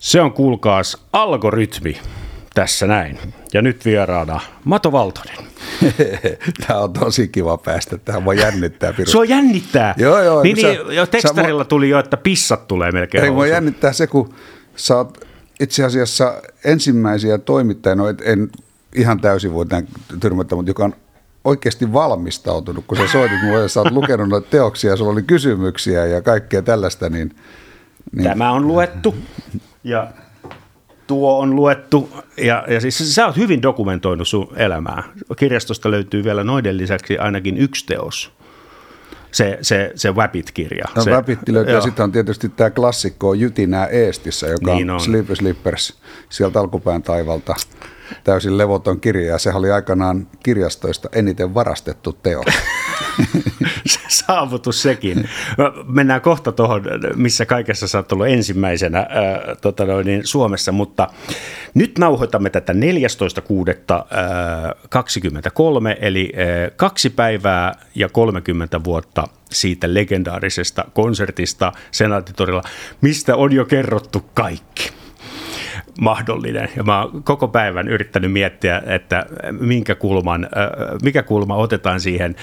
Se on kuulkaas algoritmi tässä näin. Ja nyt vieraana Mato Valtonen. Tämä on tosi kiva päästä. Tämä voi jännittää. Piru. Se on jännittää. Joo, joo. Niin, sä, niin, jo tekstarilla sä, tuli jo, että pissat tulee melkein. Ei voi jännittää se, kun sä oot itse asiassa ensimmäisiä toimittajia, no et, en ihan täysin voi tämän tyrmätä, mutta joka on oikeasti valmistautunut, kun sä soitit mulle, sä oot lukenut noita teoksia, sulla oli kysymyksiä ja kaikkea tällaista, niin... niin... Tämä on luettu ja tuo on luettu ja, ja siis sä oot hyvin dokumentoinut sun elämää. Kirjastosta löytyy vielä noiden lisäksi ainakin yksi teos. Se, se, se Wapit-kirja. No, se, löytyy ja sitten on tietysti tämä klassikko Jytinää Eestissä, joka niin on, on Sleepy Slippers sieltä alkupään taivalta täysin levoton kirja ja sehän oli aikanaan kirjastoista eniten varastettu teo. se saavutus sekin. Mennään kohta tuohon, missä kaikessa sä oot ollut ensimmäisenä ää, tota noin, niin Suomessa, mutta nyt nauhoitamme tätä 14.6.23, eli ää, kaksi päivää ja 30 vuotta siitä legendaarisesta konsertista Senaatitorilla, mistä on jo kerrottu kaikki mahdollinen. Ja mä oon koko päivän yrittänyt miettiä, että minkä kulman, mikä kulma otetaan siihen.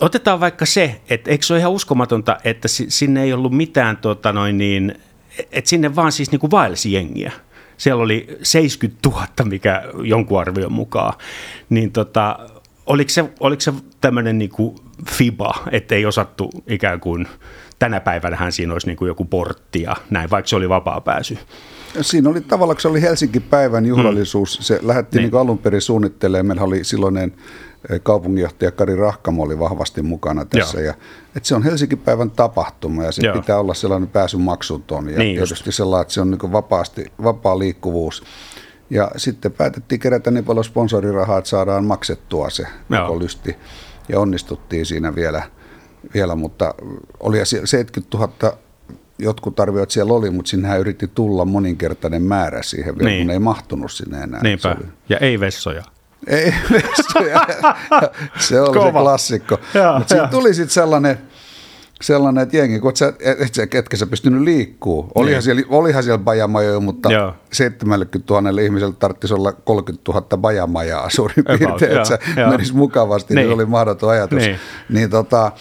Otetaan vaikka se, että eikö se ole ihan uskomatonta, että sinne ei ollut mitään, tota noin niin, että sinne vaan siis niin vaelsi jengiä. Siellä oli 70 000, mikä jonkun arvion mukaan. Niin tota, oliko se, oliko se tämmöinen niin kuin FIBA, että ei osattu ikään kuin tänä päivänä siinä olisi kuin joku portti ja näin, vaikka se oli vapaa pääsy. Siinä oli tavallaan, se oli Helsinki päivän juhlallisuus. Mm. Se lähdettiin niin. niin alun perin suunnittelemaan. Meillä oli silloinen eh, kaupunginjohtaja Kari Rahkamo oli vahvasti mukana tässä. Ja, että se on Helsinki päivän tapahtuma ja se Joo. pitää olla sellainen pääsyn maksuton. Ja niin tietysti just. sellainen, että se on niin vapaasti, vapaa liikkuvuus. Ja sitten päätettiin kerätä niin paljon sponsorirahaa, että saadaan maksettua se koko lysti. Ja onnistuttiin siinä vielä, vielä mutta oli 70 000 jotkut arvioit siellä oli, mutta sinnehän yritti tulla moninkertainen määrä siihen vielä, niin. kun ei mahtunut sinne enää. Niinpä, oli... ja ei vessoja. Ei vessoja, se oli Kova. se klassikko. Mutta siinä tuli sitten sellainen, sellainen, että jengi, kun et sä, et sä, etkä sä pystynyt liikkuu. Olihan, niin. siellä, olihan siellä bajamajoja, mutta Joo. 70 000 ihmiselle tarvitsisi olla 30 000 bajamajaa suurin piirtein, että se menisi mukavasti, niin. niin oli mahdoton ajatus. Niin, niin tota,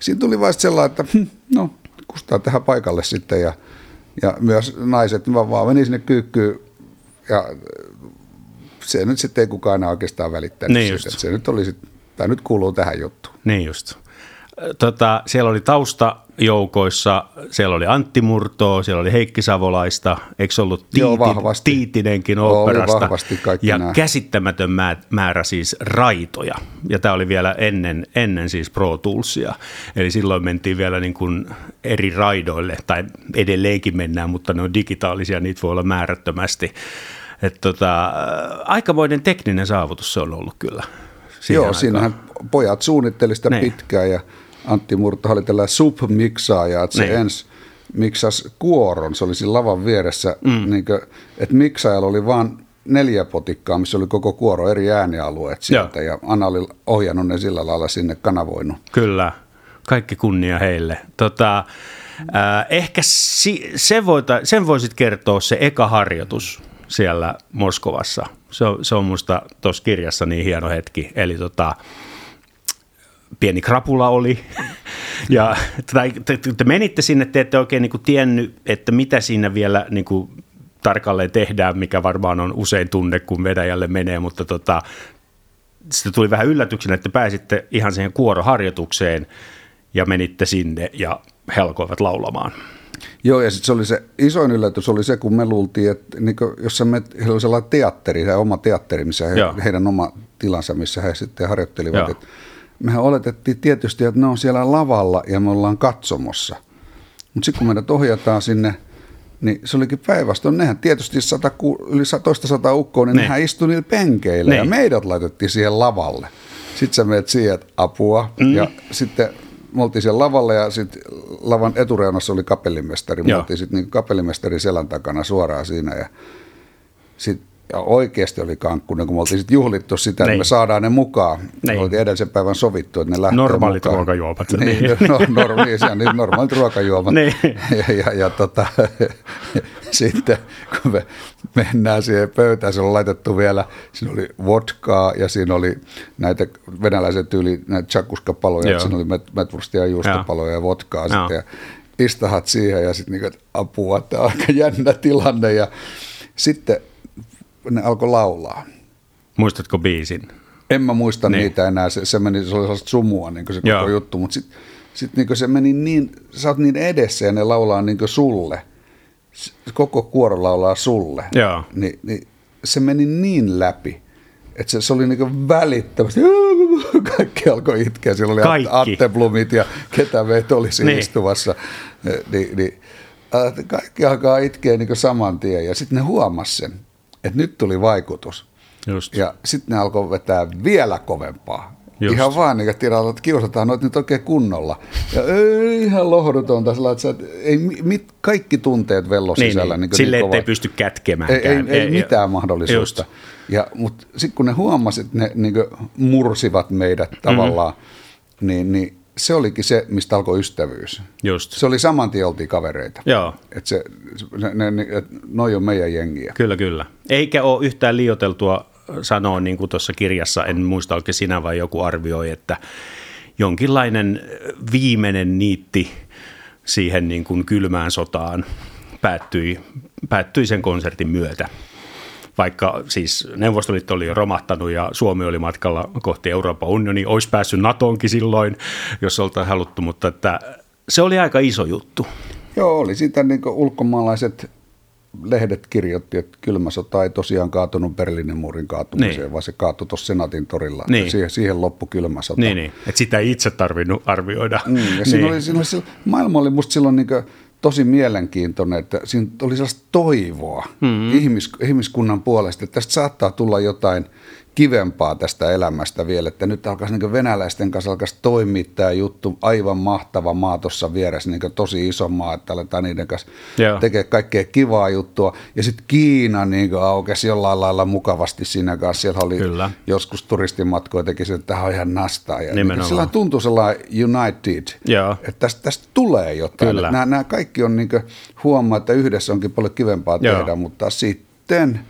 siinä tuli vasta sellainen, että hm, no kustaa tähän paikalle sitten ja, ja myös naiset, mä vaan menin sinne kyykkyyn ja se nyt sitten ei kukaan enää oikeastaan välittänyt niin siitä, se nyt oli sit, tämä nyt kuuluu tähän juttuun. Niin just. Tota, siellä oli taustajoukoissa, siellä oli Antti Murtoa, siellä oli Heikki Savolaista, eikö ollut Tiiti, Joo, vahvasti. Tiitinenkin oopperasta? vahvasti kaikki Ja nämä. käsittämätön määrä siis raitoja. Ja tämä oli vielä ennen, ennen siis Pro Toolsia. Eli silloin mentiin vielä niin kuin eri raidoille, tai edelleenkin mennään, mutta ne on digitaalisia, niitä voi olla määrättömästi. Että tota, aikamoinen tekninen saavutus se on ollut kyllä. Joo, aikaan. siinähän pojat suunnitteli sitä niin. pitkään ja Antti Murto oli tällä submiksaaja, että se niin. ensin miksas kuoron, se oli siinä lavan vieressä, mm. niin kuin, että miksaajalla oli vain neljä potikkaa, missä oli koko kuoro eri äänialueet sieltä Joo. ja Anna oli ohjannut ne sillä lailla sinne kanavoinut. Kyllä, kaikki kunnia heille. Tota, äh, ehkä si- se voita, sen voisit kertoa se eka harjoitus siellä Moskovassa. Se on, se on musta tuossa kirjassa niin hieno hetki. Eli tota, pieni krapula oli. ja tai, te, te menitte sinne, te ette oikein niin kuin tiennyt, että mitä siinä vielä niin kuin tarkalleen tehdään, mikä varmaan on usein tunne, kun vedäjälle menee, mutta tota, sitten tuli vähän yllätyksenä, että pääsitte ihan siihen kuoroharjoitukseen ja menitte sinne ja helkoivat laulamaan. Joo, ja sitten se oli se isoin yllätys oli se, kun me luultiin, että niin jos me, heillä oli sellainen teatteri, se oma teatteri, missä he, heidän oma tilansa, missä he sitten harjoittelivat, että mehän oletettiin tietysti, että ne on siellä lavalla ja me ollaan katsomossa. Mutta sitten kun meidät ohjataan sinne, niin se olikin päinvastoin. Nehän tietysti sata, yli toista sata ukkoa, niin ne. nehän istui niillä penkeillä ne. ja meidät laitettiin siihen lavalle. Sitten sä menet siihen, että apua. Mm. Ja sitten me oltiin siellä lavalla ja sitten lavan etureunassa oli kapellimestari. Me oltiin sitten niin kapellimestari selän takana suoraan siinä ja sitten ja oikeasti oli kankkunen, kun me oltiin sitten juhlittu sitä, niin. että me saadaan ne mukaan. Niin. Me oltiin edellisen päivän sovittu, että ne lähtee Normaalit mukaan. ruokajuomat. Niin, niin. No, normi, se on niin normaalit ruokajuomat. Niin. Ja, ja, ja tota, sitten kun me mennään siihen pöytään, se on laitettu vielä, siinä oli vodkaa ja siinä oli näitä venäläisen tyyli, näitä chakuskapaloja, siinä oli metvurstia ja juustopaloja ja vodkaa Joo. sitten. Ja istahat siihen ja sitten niin, apua, että aika jännä tilanne. Ja sitten ne alkoi laulaa. Muistatko biisin? En mä muista niin. niitä enää, se, se, meni, se oli sellaista sumua niin se Joo. koko juttu, mutta sitten sit niin se meni niin, sä oot niin edessä ja ne laulaa niin sulle, koko kuoro laulaa sulle, Joo. Ni, niin se meni niin läpi, että se, se oli niin välittömästi, kaikki alkoi itkeä, siellä oli kaikki. Atte Blumit ja ketä meitä olisi niin. istuvassa, niin, niin kaikki alkaa itkeä niin saman tien ja sitten ne huomasi sen että nyt tuli vaikutus. Just. Ja sitten ne alkoi vetää vielä kovempaa. Just. Ihan vaan niin tiralla, että kiusataan noita nyt oikein kunnolla. Ja ei, ihan lohdutonta, sillä, että ei, mit, kaikki tunteet vello niin, sisällä. Niin, niin, Sille, niin ettei pysty kätkemään. Ei, ei, ei, ei mitään mahdollisuutta. Ja, mutta sitten kun ne huomasivat, että ne niin mursivat meidät mm-hmm. tavallaan, niin, niin se olikin se, mistä alkoi ystävyys. Just. Se oli saman tien oltiin kavereita. Joo. Et se, ne, ne, ne, noi on meidän jengiä. Kyllä, kyllä. Eikä ole yhtään liioteltua sanoa, niin kuin tuossa kirjassa, en muista oikein sinä vai joku arvioi, että jonkinlainen viimeinen niitti siihen niin kuin kylmään sotaan päättyi, päättyi sen konsertin myötä vaikka siis Neuvostoliitto oli jo romahtanut ja Suomi oli matkalla kohti Euroopan unioni, olisi päässyt NATOonkin silloin, jos oltaisiin haluttu, mutta että se oli aika iso juttu. Joo, oli sitä niin ulkomaalaiset lehdet kirjoitti, että kylmä sota ei tosiaan kaatunut Berliinin muurin kaatumiseen, niin. vaan se kaatui tuossa Senaatin torilla. Niin. Siihen, siihen loppu kylmä sota. Niin, niin. että sitä ei itse tarvinnut arvioida. Mm, ja niin. siinä oli, siinä oli, maailma oli musta silloin niin tosi mielenkiintoinen, että siinä oli sellaista toivoa mm-hmm. ihmis, ihmiskunnan puolesta, että tästä saattaa tulla jotain – kivempaa tästä elämästä vielä, että nyt alkaisi niin venäläisten kanssa alkaisi toimia tämä juttu, aivan mahtava maa tuossa vieressä, niin tosi iso maa, että aletaan niiden kanssa Joo. tekee kaikkea kivaa juttua, ja sitten Kiina niin aukesi jollain lailla mukavasti siinä kanssa, siellä oli Kyllä. joskus turistimatkoja teki se, että tämä on ihan nastaa, ja niin sillä tuntui sellainen united, Joo. että tästä, tästä tulee jotain, nämä, nämä kaikki on niin huomaa, että yhdessä onkin paljon kivempaa Joo. tehdä, mutta sitten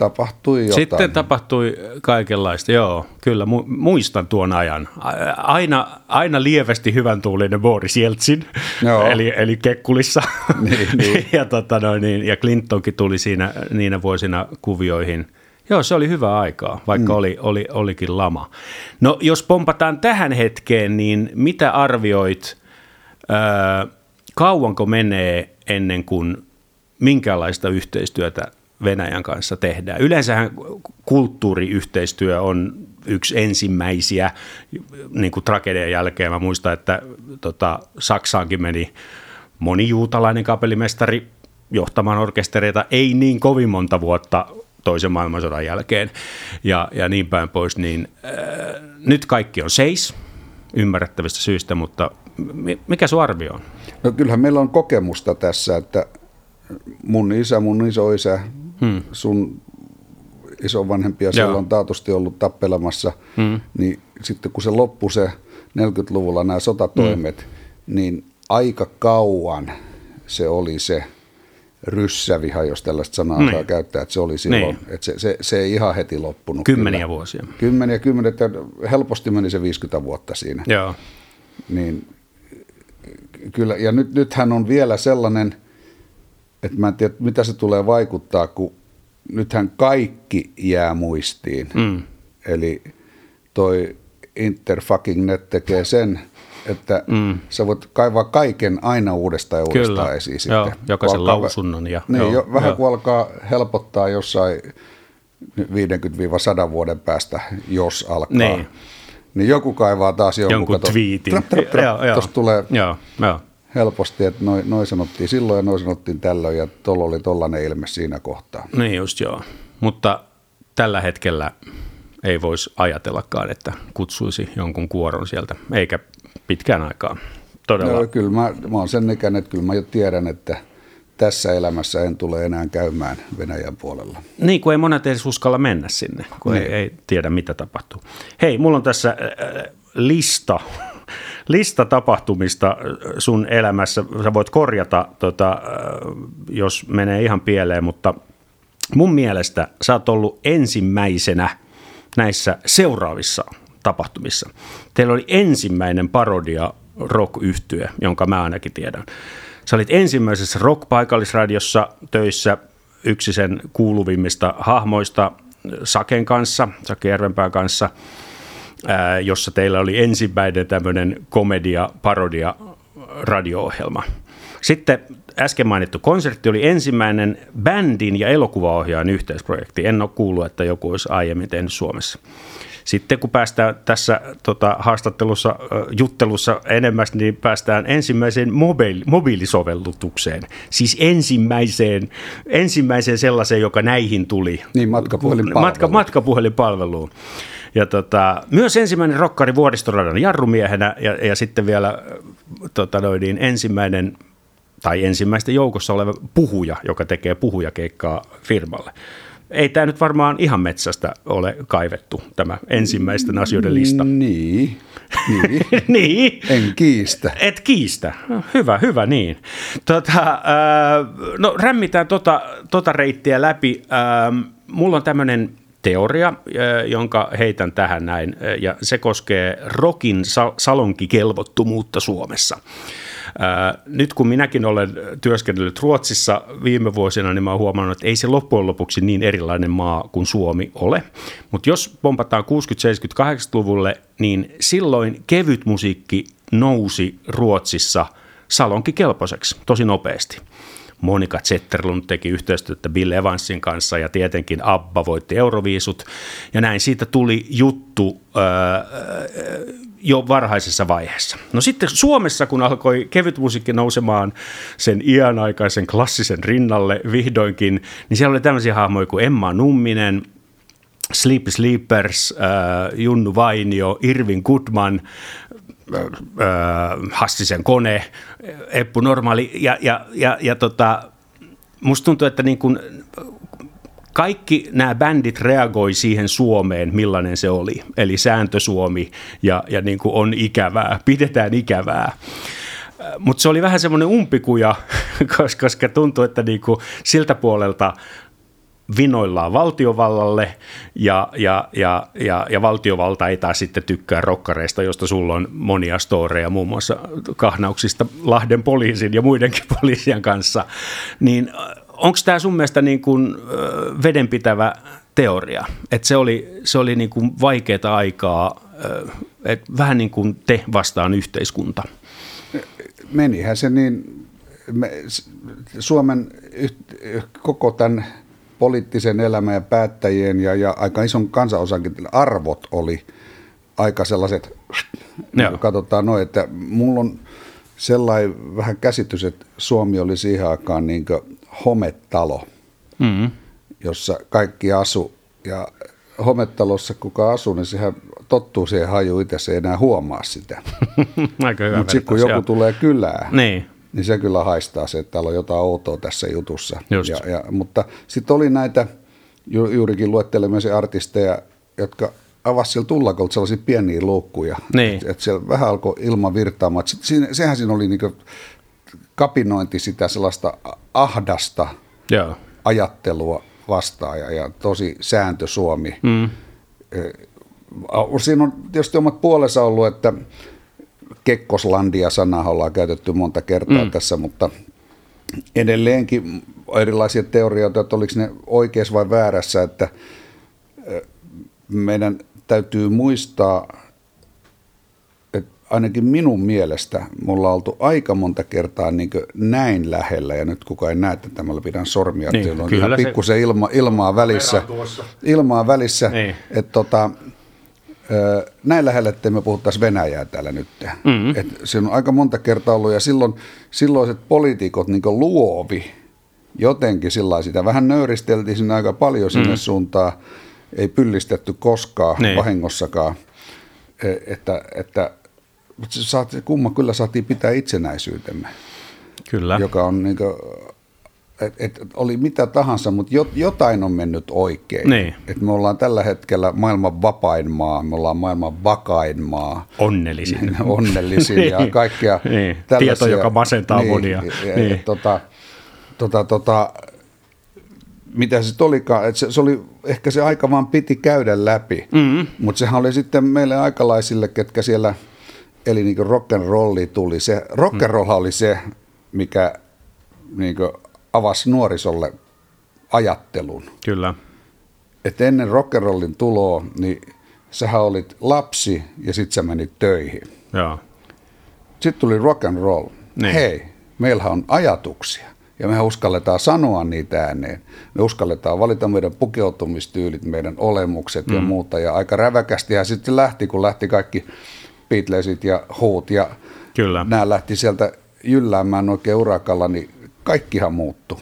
tapahtui jotain. Sitten tapahtui kaikenlaista, joo, kyllä mu- muistan tuon ajan. Aina, aina lievästi hyvän tuulinen Boris Jeltsin, eli, eli Kekkulissa, niin, niin. ja, tota noin, niin, ja Clintonkin tuli siinä niinä vuosina kuvioihin. Joo, se oli hyvä aikaa, vaikka mm. oli, oli, olikin lama. No jos pompataan tähän hetkeen, niin mitä arvioit, äh, kauanko menee ennen kuin minkälaista yhteistyötä Venäjän kanssa tehdään. Yleensähän kulttuuriyhteistyö on yksi ensimmäisiä niin kuin tragedian jälkeen. Mä muistan, että tota, Saksaankin meni moni juutalainen kapellimestari johtamaan orkestereita ei niin kovin monta vuotta toisen maailmansodan jälkeen ja, ja niin päin pois, niin äh, nyt kaikki on seis ymmärrettävistä syistä, mutta mikä sun arvio on? No kyllähän meillä on kokemusta tässä, että mun isä, mun isoisä, hmm. sun isovanhempia siellä on taatusti ollut tappelemassa, hmm. niin sitten kun se loppui se 40-luvulla nämä sotatoimet, hmm. niin aika kauan se oli se ryssäviha, jos tällaista sanaa niin. saa käyttää, että se oli silloin, niin. että se, se, se ei ihan heti loppunut. Kymmeniä kyllä. vuosia. Kymmeniä, kymmeniä, helposti meni se 50 vuotta siinä. Joo. Niin kyllä, ja nyt, nythän on vielä sellainen – että mä en tiedä, mitä se tulee vaikuttaa, kun nythän kaikki jää muistiin. Mm. Eli toi Interfucking Net tekee sen, että mm. sä voit kaivaa kaiken aina uudestaan ja uudestaan Kyllä. esiin sitten. Joo, jokaisen alkaa, lausunnon. Ja, niin, joo, jo, vähän joo. kun alkaa helpottaa jossain 50-100 vuoden päästä, jos alkaa. Niin. Niin joku kaivaa taas jonkun, jonkun kato, twiitin. Trap, trap, trap, joo, joo. tulee joo, joo helposti, että noin noi sanottiin silloin ja noin sanottiin tällöin ja tuolla oli tollainen ilme siinä kohtaa. Niin just joo, mutta tällä hetkellä ei voisi ajatellakaan, että kutsuisi jonkun kuoron sieltä, eikä pitkään aikaa. Todella. No, kyllä mä, mä oon sen ikäinen, että kyllä mä jo tiedän, että tässä elämässä en tule enää käymään Venäjän puolella. Niin, kun ei monet edes uskalla mennä sinne, kun ei, niin. ei tiedä mitä tapahtuu. Hei, mulla on tässä äh, lista, lista tapahtumista sun elämässä. Sä voit korjata, tota, äh, jos menee ihan pieleen, mutta mun mielestä sä oot ollut ensimmäisenä näissä seuraavissa tapahtumissa. Teillä oli ensimmäinen parodia rock jonka mä ainakin tiedän. Sä olit ensimmäisessä rock-paikallisradiossa töissä yksi sen kuuluvimmista hahmoista Saken kanssa, Sake Järvenpään kanssa, jossa teillä oli ensimmäinen tämmöinen komedia-parodia radio-ohjelma. Sitten äsken mainittu konsertti oli ensimmäinen bändin ja elokuvaohjaajan yhteisprojekti. En ole kuullut, että joku olisi aiemmin tehnyt Suomessa. Sitten kun päästään tässä tota, haastattelussa, juttelussa enemmän, niin päästään ensimmäiseen mobiili, mobiilisovellutukseen. Siis ensimmäiseen, ensimmäiseen sellaiseen, joka näihin tuli. Niin, matkapuhelinpalveluun. Matka, matkapuhelinpalveluun. Ja tota, myös ensimmäinen rokkari vuoristoradan jarrumiehenä ja, ja sitten vielä tota noin, niin ensimmäinen tai ensimmäistä joukossa oleva puhuja, joka tekee puhujakeikkaa firmalle ei tämä nyt varmaan ihan metsästä ole kaivettu, tämä ensimmäisten asioiden lista. Niin, niin. niin. En kiistä. Et kiistä. No, hyvä, hyvä niin. Tota, äh, no rämmitään tota, tota reittiä läpi. Äh, mulla on tämmöinen teoria, jonka heitän tähän näin, ja se koskee rokin salonkikelvottomuutta Suomessa. Nyt kun minäkin olen työskennellyt Ruotsissa viime vuosina, niin oon huomannut, että ei se loppujen lopuksi niin erilainen maa kuin Suomi ole. Mutta jos pompataan 60-, 70-, 80-luvulle, niin silloin kevyt musiikki nousi Ruotsissa salonkikelpoiseksi tosi nopeasti. Monika Zetterlund teki yhteistyötä Bill Evansin kanssa ja tietenkin Abba voitti Euroviisut. Ja näin siitä tuli juttu jo varhaisessa vaiheessa. No sitten Suomessa, kun alkoi kevyt musiikki nousemaan sen ianaikaisen klassisen rinnalle vihdoinkin, niin siellä oli tämmöisiä hahmoja kuin Emma Numminen, Sleepy Sleepers, äh, Junnu Vainio, Irvin Goodman, Hassisen kone, Eppu Normaali ja, ja, ja, ja tota, musta tuntuu, että niin kun kaikki nämä bändit reagoi siihen Suomeen, millainen se oli. Eli sääntö Suomi ja, ja niin kuin on ikävää, pidetään ikävää. Mutta se oli vähän semmoinen umpikuja, koska tuntuu, että niin kuin siltä puolelta vinoillaan valtiovallalle ja, ja, ja, ja, ja valtiovalta ei taas sitten tykkää rokkareista, josta sulla on monia storeja muun muassa kahnauksista Lahden poliisin ja muidenkin poliisien kanssa, niin onko tämä sun mielestä niin kuin vedenpitävä teoria, että se oli, se oli niin kuin vaikeaa aikaa, että vähän niin kuin te vastaan yhteiskunta? Menihän se niin, me, Suomen koko tämän poliittisen elämän ja päättäjien ja, ja aika ison kansanosankin arvot oli aika sellaiset, niin katsotaan noin, että mulla on sellainen vähän käsitys, että Suomi oli siihen aikaan niin hometalo, mm-hmm. jossa kaikki asu. Ja hometalossa kuka asuu, niin sehän tottuu siihen haju itse, se ei enää huomaa sitä. Aika hyvä Mutta sitten kun joku tulee kylään, niin. Niin se kyllä haistaa se, että täällä on jotain outoa tässä jutussa. Ja, ja, mutta sitten oli näitä ju, juurikin luettelemisen artisteja, jotka avasi siellä tullakolta sellaisia pieniä luukkuja. Niin. Että et siellä vähän alkoi ilma virtaamaan. Sit, sehän siinä oli niinku kapinointi sitä sellaista ahdasta Joo. ajattelua vastaan ja, ja tosi sääntö Suomi. Mm. Siinä on tietysti omat puolensa ollut, että Kekkoslandia-sanaa ollaan käytetty monta kertaa mm. tässä, mutta edelleenkin erilaisia teorioita, että oliko ne oikeassa vai väärässä, että meidän täytyy muistaa ainakin minun mielestä mulla on oltu aika monta kertaa niin näin lähellä, ja nyt kukaan ei näe tätä, mä pidän sormia, niin, että on ihan pikkusen ilma, ilmaa välissä, ilmaa välissä niin. että tota, näin lähellä, että me puhuttaisiin Venäjää täällä nyt. Mm-hmm. Et se on aika monta kertaa ollut, ja silloin silloiset poliitikot niin luovi jotenkin sillä sitä. Vähän nöyristeltiin sinne aika paljon sinne mm-hmm. suuntaan, ei pyllistetty koskaan niin. vahingossakaan, e, että, että saat, kumma kyllä saatiin pitää itsenäisyytemme. Kyllä. Joka on niin kuin, et, et oli mitä tahansa, mutta jot, jotain on mennyt oikein. Niin. Et me ollaan tällä hetkellä maailman vapain maa, me ollaan maailman vakain maa. Onnellisin. Onnellisin ja Niin. kaikkea Niin. tällaisia. Tieto, joka masentaa niin, monia. Ja, Niin. ja, tota, tota, tota, mitä se sitten olikaan, että se, se oli, ehkä se aika vaan piti käydä läpi, mm-hmm. mutta sehän oli sitten meille aikalaisille, ketkä siellä, eli niin rock'n'rolli tuli, se rock'n'roll oli se, mikä niin avasi nuorisolle ajattelun. Kyllä. Että ennen rock'n'rollin tuloa, niin sähän olit lapsi ja sitten sä menit töihin. Joo. Sitten tuli rock and roll. Niin. Hei, meillä on ajatuksia ja me uskalletaan sanoa niitä ääneen. Me uskalletaan valita meidän pukeutumistyylit, meidän olemukset mm. ja muuta. Ja aika räväkästi ja sitten lähti, kun lähti kaikki Beatlesit ja Hoot ja Kyllä. nämä lähti sieltä jylläämään oikein urakalla, niin kaikkihan muuttui.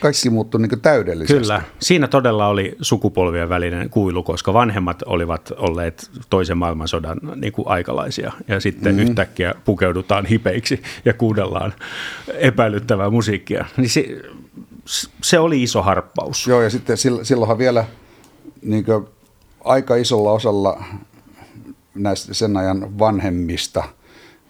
Kaikki muuttui niin täydellisesti. Kyllä. Siinä todella oli sukupolvien välinen kuilu, koska vanhemmat olivat olleet toisen maailmansodan niin kuin aikalaisia. Ja sitten mm-hmm. yhtäkkiä pukeudutaan hipeiksi ja kuunnellaan epäilyttävää musiikkia. Niin se, se oli iso harppaus. Joo, ja sitten sill- silloinhan vielä niin aika isolla osalla näistä sen ajan vanhemmista,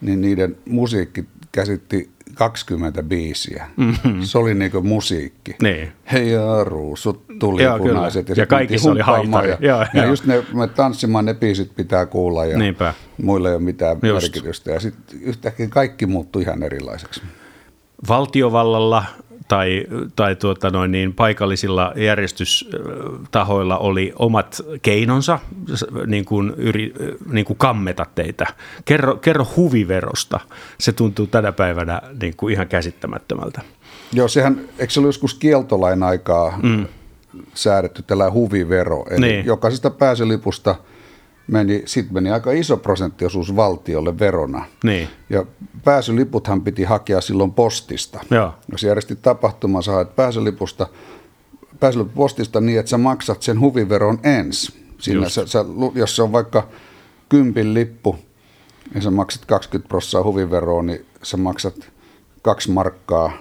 niin niiden musiikki käsitti 20 biisiä. Mm-hmm. Se oli niin musiikki. Niin. Hei ja ruusut tuli Joo, punaiset. kyllä. Ja, Ja kaikissa oli haitari. Ja, ja joo. just ne me tanssimaan ne biisit pitää kuulla ja Niinpä. muille ei ole mitään Just. merkitystä. Ja sitten yhtäkkiä kaikki muuttui ihan erilaiseksi. valtiovallalla tai, tai tuota noin niin, paikallisilla järjestystahoilla oli omat keinonsa niin kuin, yri, niin kuin kammeta teitä. Kerro, kerro huviverosta. Se tuntuu tänä päivänä niin kuin ihan käsittämättömältä. Joo, sehän, eikö se ollut joskus kieltolain aikaa mm. säädetty tällä huvivero? Eli Niin. jokaisesta pääsylipusta meni, sit meni aika iso prosenttiosuus valtiolle verona. Niin. Ja pääsyliputhan piti hakea silloin postista. Joo. Jos järjestit tapahtuman, sä haet pääsylipusta, pääsylippu postista niin, että sä maksat sen huviveron ensin. Siinä Just. sä, sä, jos se on vaikka kympin lippu, ja sä maksat 20 prosenttia huviveroa, niin sä maksat kaksi markkaa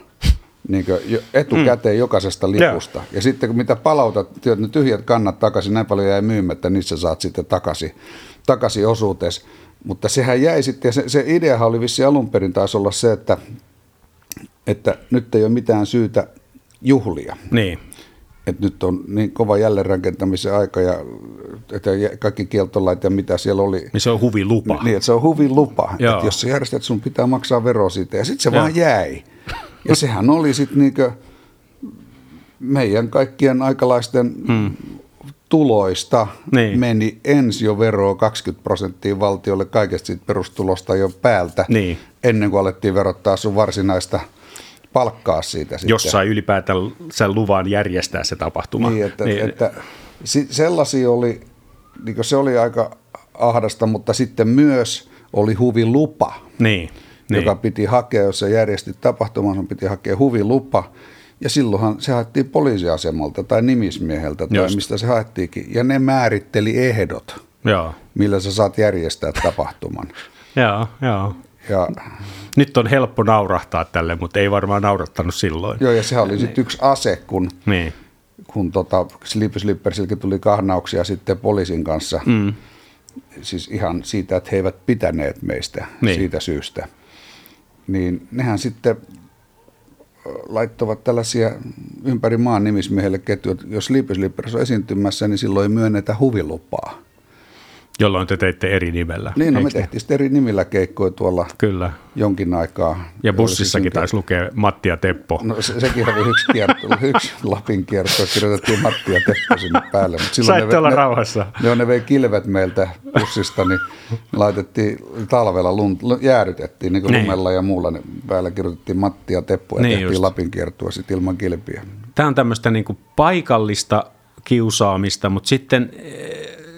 niin jo etukäteen mm. jokaisesta lipusta. Ja sitten kun mitä palautat, työt ne tyhjät kannat takaisin, näin paljon jäi myymättä, niin sä saat sitten takaisin, takaisin osuutes. Mutta sehän jäi sitten, ja se, se ideahan oli vissi alun perin taisi olla se, että, että nyt ei ole mitään syytä juhlia. Niin. Että nyt on niin kova jälleenrakentamisen aika ja että kaikki kieltolait ja mitä siellä oli. Niin se on huvilupa. Niin, että se on huvin lupa. Joo. Että jos sä järjestät, sun pitää maksaa veroa siitä. Ja sitten se Joo. vaan jäi. Ja sehän oli sitten niinkö meidän kaikkien aikalaisten hmm. tuloista Niin. meni ensi jo veroa 20 prosenttia valtiolle kaikesta siitä perustulosta jo päältä, Niin. ennen kuin alettiin verottaa sun varsinaista palkkaa siitä sitten. Jos sai ylipäätään sen luvan järjestää se tapahtuma. Niin, että, niin. että si- sellaisia oli, niin se oli aika ahdasta, mutta sitten myös oli huvilupa, niin. Niin. joka niin. piti hakea, jos se järjesti tapahtuman, sun piti hakea huvilupa. Ja silloinhan se haettiin poliisiasemalta tai nimismieheltä tai Just. mistä se haettiinkin. Ja ne määritteli ehdot, Joo. millä sä saat järjestää tapahtuman. Joo, joo. Ja, Nyt on helppo naurahtaa tälle, mutta ei varmaan naurattanut silloin. joo, ja sehän oli sitten yksi ase, kun Niin. kun tota, Slip Slippersilläkin tuli kahnauksia sitten poliisin kanssa, mm. siis ihan siitä, että he eivät pitäneet meistä Niin. niin. siitä syystä, niin nehän sitten ö, laittoivat tällaisia ympäri maan nimismiehelle ketjuja, jos Sleepy Slippers on esiintymässä, niin silloin ei myönnetä huvilupaa. Jolloin te teitte eri nimellä. Niin, no me tehtiin eri nimillä keikkoja tuolla Kyllä. jonkin aikaa. Ja bussissakin taisi lukea Matti ja Teppo. No se, sekin oli yksi, kierto, yksi Lapin kierto, kirjoitettiin Matti ja Teppo sinne päälle. Mutta silloin Saitte ne, olla ne, rauhassa. Joo, ne vei kilvet meiltä bussista, niin laitettiin talvella, lunt, jäädytettiin niin kuin Niin. lumella ja muulla. Niin päällä kirjoitettiin Matti ja Teppo ja Niin tehtiin just. Lapin kiertua sitten ilman kilpiä. Tämä on tämmöistä niin paikallista kiusaamista, mutta sitten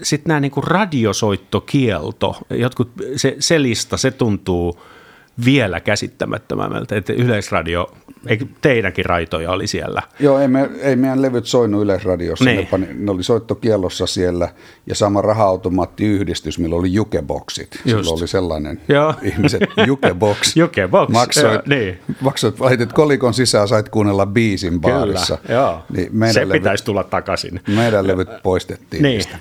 sitten nämä niin kuin radiosoittokielto, jotkut, se, se lista, se tuntuu vielä käsittämättömämmältä, että Yleisradio, eikö teidänkin raitoja oli siellä? Joo, ei, me, ei meidän levyt soinut Yleisradiossa, niin. ne, pani, ne oli soittokielossa siellä ja sama raha-automaattiyhdistys, millä oli jukeboksit. Just. Silloin oli sellainen Joo. ihmiset, jukebox. jukebox, maksoit, niin. maksoit, laitit kolikon sisään, sait kuunnella biisin baarissa. Kyllä, joo. Niin meidän Se levyt, pitäisi tulla takaisin. Meidän levyt poistettiin niin. niistä.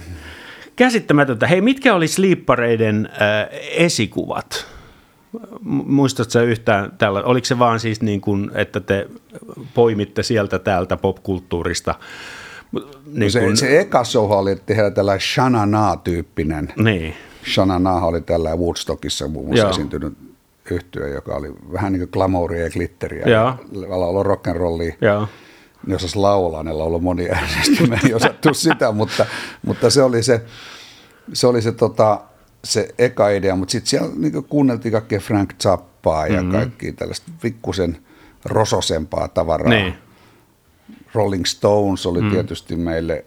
Käsittämätöntä. Hei, mitkä oli Sleepareiden äh, esikuvat? Muistatko sä yhtään tällä, oliko se vaan siis niin kuin, että te poimitte sieltä täältä popkulttuurista? Niin se, kun... se eka soha oli tehdä tällainen Shanana-tyyppinen. Niin. Shanana oli tällä Woodstockissa muun muassa Joo. esiintynyt yhtyö, joka oli vähän niin kuin glamouria ja glitteriä. Joo. Ja rock'n'rollia. Joo ne osasi laulaa, ne lauloi moniäänisesti, me ei osattu sitä, mutta, mutta se oli se, se, oli se, tota, se eka idea, mutta sitten siellä niin kuunneltiin kaikkea Frank Zappaa ja mm-hmm. kaikki tällaista pikkusen rososempaa tavaraa. Niin. Rolling Stones oli mm. tietysti meille,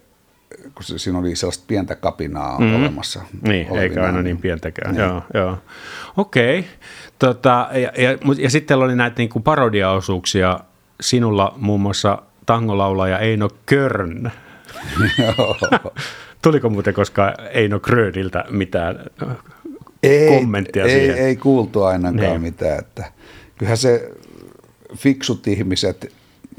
kun se, siinä oli sellaista pientä kapinaa mm. olemassa. Niin, eikä aina niin pientäkään. Niin. Joo, joo. Okei. Okay. Tota, ja, ja, ja sitten oli näitä niin kuin parodiaosuuksia sinulla muun muassa tangolaulaja Eino Körn. Tuliko muuten koskaan Eino Kröniltä mitään ei, kommenttia ei, siihen? Ei kuultu ainakaan niin. mitään. Että kyllähän se fiksut ihmiset,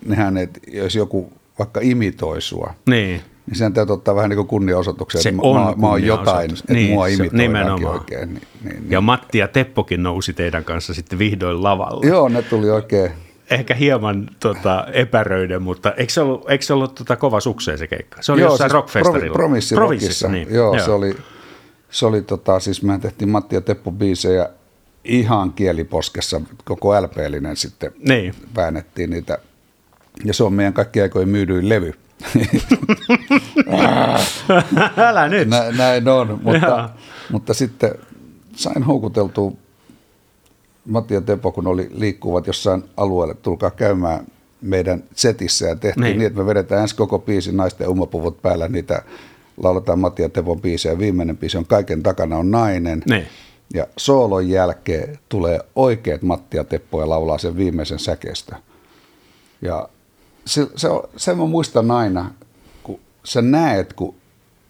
nehän, että jos joku vaikka imitoi sua, niin. niin sen täytyy ottaa vähän niin kuin kunniaosoituksen, se että on mä, mä oon jotain, että niin, mua imitoi oikein. Niin, niin, niin. Ja Matti ja Teppokin nousi teidän kanssa sitten vihdoin lavalle. Joo, ne tuli oikein ehkä hieman tota, epäröiden, mutta eikö se ollut, eikö se ollut tota, kova sukseen se keikka? Se oli Joo, jossain siis rockfestarilla. Promissi Promississa, niin. Joo, Joo, se oli, se oli tota, siis me tehtiin Matti ja Teppo biisejä ihan kieliposkessa, koko LP-linen sitten niin. väännettiin niitä. Ja se on meidän kaikki aikojen myydyin levy. Älä nyt. Nä, näin on, mutta, mutta sitten sain houkuteltua Matti ja Teppo, kun oli liikkuvat jossain alueelle, tulkaa käymään meidän setissä ja tehtiin niin, niin että me vedetään ensin koko biisi naisten umapuvut päällä, niitä lauletaan Matti ja Tepon biisejä. Viimeinen biisi on Kaiken takana on nainen. Niin. Ja soolon jälkeen tulee oikeat Matti ja Teppo ja laulaa sen viimeisen säkeestä. Ja se, se, se mä muistan aina, kun sä näet, kun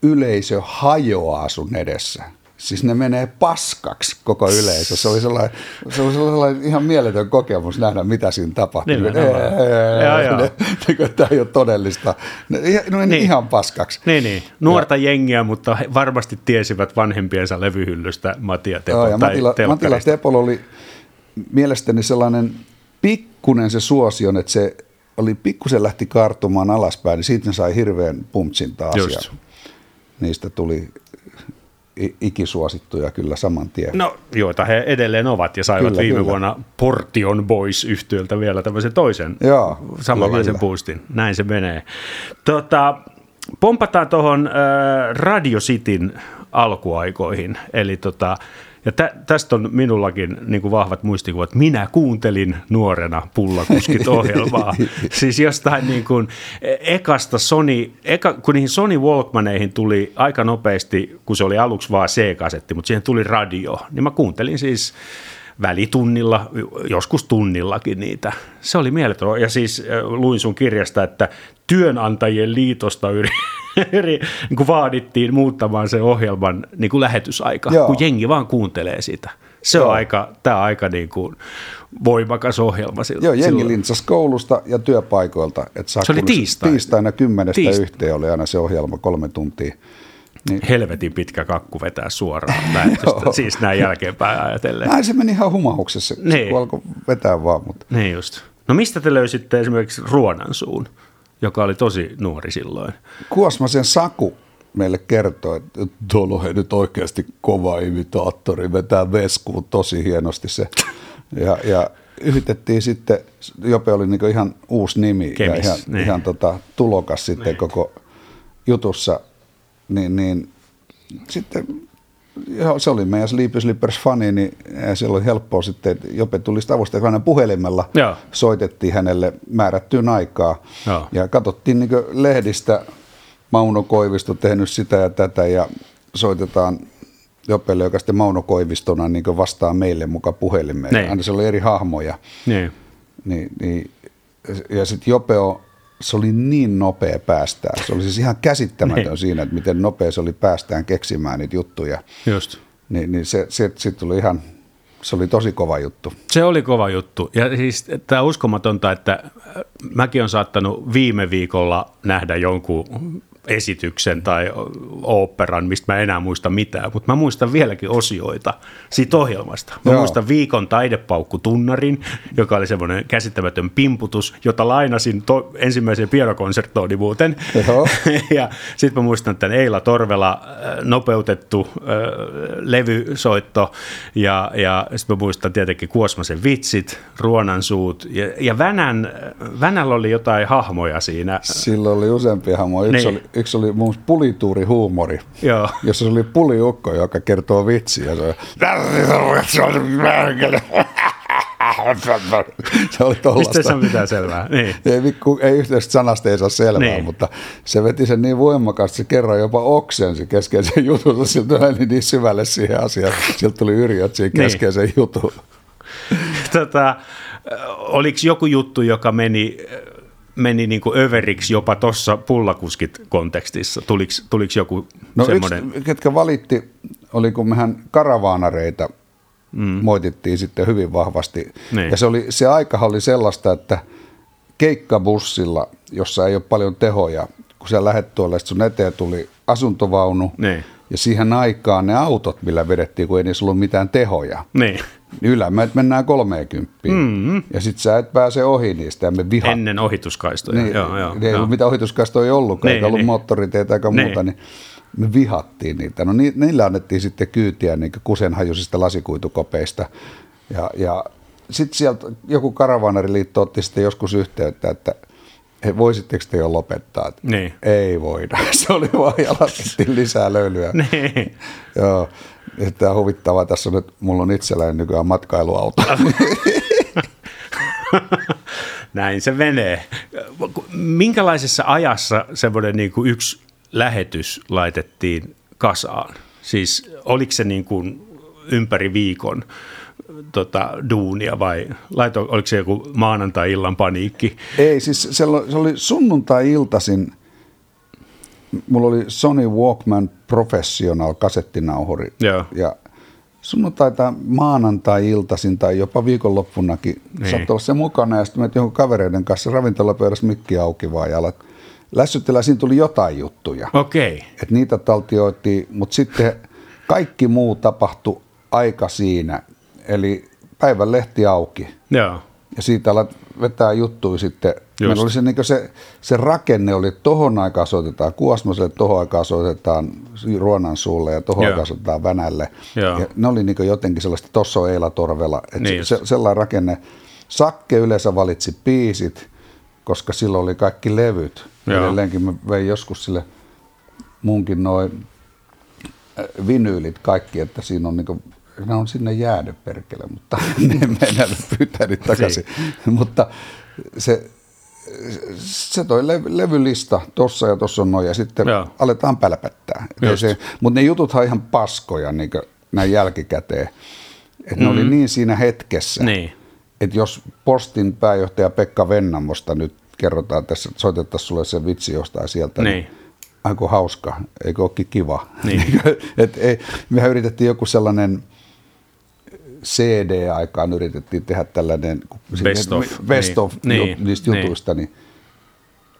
yleisö hajoaa sun edessä siis ne menee paskaksi koko yleisö. Se oli sellainen, se oli sellainen ihan mieletön kokemus nähdä, mitä siinä tapahtui. Niin, Tämä ei ole todellista. Ne, ne niin. ihan paskaksi. Niin, niin. Nuorta ja, jengiä, mutta he varmasti tiesivät vanhempiensa levyhyllystä Matia Tepol ja Matila, Matila Tepol oli mielestäni sellainen pikkunen se suosion, että se oli pikkusen lähti kartumaan alaspäin, niin siitä sai hirveän pumpsin taas. Just. Ja niistä tuli ikisuosittuja kyllä saman tien. No, joita he edelleen ovat ja saivat kyllä, viime kyllä. vuonna Portion Boys yhtiöltä vielä tämmöisen toisen Joo, samanlaisen kyllä. boostin. Näin se menee. Tota, pompataan tuohon äh, Radio Cityn alkuaikoihin. Eli tota, ja tä, tästä on minullakin niin kuin vahvat muistikuvat. Minä kuuntelin nuorena pullakuskit ohjelmaa. siis jostain niin kuin ekasta Sony, eka, kun niihin Sony Walkmaneihin tuli aika nopeasti, kun se oli aluksi vaan C-kasetti, mutta siihen tuli radio, niin mä kuuntelin siis välitunnilla, joskus tunnillakin niitä. Se oli mieletön. Ja siis luin sun kirjasta, että työnantajien liitosta eri, niin kuin vaadittiin muuttamaan se ohjelman niin kuin lähetysaika, Joo. kun jengi vaan kuuntelee sitä. Se Joo. on aika, tämä aika niin kuin voimakas ohjelma silloin. Joo, jengi lintsasi koulusta ja työpaikoilta. Että se oli tiistai. Tiistaina kymmenestä Tiist... yhteen oli aina se ohjelma, kolme tuntia. Niin. Helvetin pitkä kakku vetää suoraan siis näin jälkeenpäin ajatellen. Näin se meni ihan humahuksessa, niin. kun alkoi vetää vaan. Mutta. Niin just. No mistä te löysitte esimerkiksi Ruonansuun, joka oli tosi nuori silloin? Kuosmasen Saku meille kertoi, että tuolla on nyt oikeasti kova imitaattori, vetää veskuun tosi hienosti se. Ja, ja yritettiin sitten, Jope oli niin ihan uusi nimi Kemis, ja ihan, niin. ihan tota, tulokas sitten niin. koko jutussa – niin, niin sitten joo, se oli meidän Sleepy Slippers fani, niin se oli helppoa sitten, Jope tuli sitä avustaja, hänen puhelimella joo. soitettiin hänelle määrättyyn aikaa joo. ja katsottiin niin lehdistä Mauno Koivisto tehnyt sitä ja tätä ja soitetaan Jopelle, joka sitten Mauno Koivistona niin vastaa meille mukaan puhelimeen. Niin. Aina se oli eri hahmoja. Niin. Niin, niin, ja sitten Jope on, se oli niin nopea päästään. Se oli siis ihan käsittämätön Niin. siinä, että miten nopea se oli päästään keksimään niitä juttuja. Just. Niin, niin se, se, se tuli ihan, se oli tosi kova juttu. Se oli kova juttu. Ja siis tämä uskomatonta, että äh, mäkin on saattanut viime viikolla nähdä jonkun esityksen tai oopperan, mistä mä enää muista mitään, mutta mä muistan vieläkin osioita siitä ohjelmasta. Mä Joo. muistan viikon taidepaukkutunnarin, joka oli semmoinen käsittämätön pimputus, jota lainasin to- ensimmäiseen pianokonserttooni muuten. Ja sitten mä muistan tämän Eila Torvela äh, nopeutettu äh, levysoitto ja, ja sitten mä muistan tietenkin Kuosmasen vitsit, Ruonansuut ja, ja Vänän, Vänällä oli jotain hahmoja siinä. Silloin oli useampia hahmoja. Yksi, Niin. oli, yksi oli muun muassa pulituurihuumori, Joo. jossa se oli puliukko, joka kertoo vitsiä. Se, se oli Mistä tollasta. se on mitään selvää? Niin. Ei, ei yhteistä sanasta ei saa selvää, Niin. niin. mutta se veti sen niin voimakkaasti, se kerran jopa oksensi keskeisen jutun, siltä meni niin syvälle siihen asiaan, sieltä tuli yrjöt siihen Niin. keskeisen jutun. Tota, oliko joku juttu, joka meni, meni niin kuin överiksi jopa tuossa pullakuskit kontekstissa? Tuliko, tuliko joku No semmoinen? yksi, ketkä valitti, oli kun mehän karavaanareita mm. moitittiin sitten hyvin vahvasti. Niin. Ja se, oli, se aika oli sellaista, että keikkabussilla, jossa ei ole paljon tehoja, kun sä lähet tuolle, sun eteen tuli asuntovaunu, Niin. Ja siihen aikaan ne autot, millä vedettiin, kun ei niissä ollut mitään tehoja, Niin. niin ylämäet mennään 30. Mm-hmm. Ja sit sä et pääse ohi niistä, ja me viha, Ennen ohituskaistoja. niin, joo, joo, ei joo. ollut mitään ohituskaistoja ei ollutkaan, Niin, eikä ollut niin. moottoriteitä eikä Niin. muuta, niin me vihattiin niitä. No ni, niillä annettiin sitten kyytiä niin kusenhajuisista lasikuitukopeista. Ja, ja sitten sieltä joku karavaanariliitto otti sitten joskus yhteyttä, että he, voisitteko te jo lopettaa? Niin. Ei voida. Se oli vaan ja laskettiin lisää löylyä. Niin. Joo. Tämä on huvittavaa. Tässä on nyt, mulla on itselläni nykyään matkailuauto. Näin se menee. Minkälaisessa ajassa semmoinen niin kuin yksi lähetys laitettiin kasaan? Siis oliko se niin kuin ympäri viikon tota, duunia vai laito, oliko se joku maanantai-illan paniikki? Ei, siis se oli, se oli sunnuntai-iltaisin, mulla oli Sony Walkman Professional kasettinauhuri. Joo. Ja sunnuntai tai maanantai-iltaisin tai jopa viikonloppunakin Niin. saattoi olla se mukana. Ja sitten menet johon kavereiden kanssa ravintolapöydässä mikki auki vaan ja alat lässytellä. Siinä tuli jotain juttuja. Okei. että niitä taltioitiin, mutta sitten kaikki muu tapahtui aika siinä. Eli päivän lehti auki Joo. ja siitä alat vetää juttuja sitten. Meillä oli se, niin se, se rakenne oli, että tohon aikaan soitetaan Kuosmoselle, tohon aikaan soitetaan Ruonan suulle ja tohon Joo. aikaan soitetaan Vänälle. Joo. Ja ne oli niin jotenkin sellaista, tossa on Eila Torvela. Että Niin se, just. sellainen rakenne. Sakke yleensä valitsi biisit, koska silloin oli kaikki levyt. Joo. Edelleenkin mä vein joskus sille munkin noin äh, vinyylit kaikki, että siinä on niinku, ne on sinne jäänyt perkele, mutta ne en enää pyytää niitä takaisin. mutta se, se toi levy, levylista tossa ja tossa on noin ja sitten Joo. aletaan pälpättää. Ei mutta ne jututhan on ihan paskoja niin näin jälkikäteen. Et ne oli niin siinä hetkessä, Niin. että jos postin pääjohtaja Pekka Vennamosta nyt kerrotaan tässä, että soitettaisiin sulle se vitsi jostain sieltä, Niin. aiko hauska, eikö olekin kiva. Niin. Et ei, mehän yritettiin joku sellainen CD-aikaan yritettiin tehdä tällainen Best of, best niin. of Niin, ju- niistä niin. jutuista, niin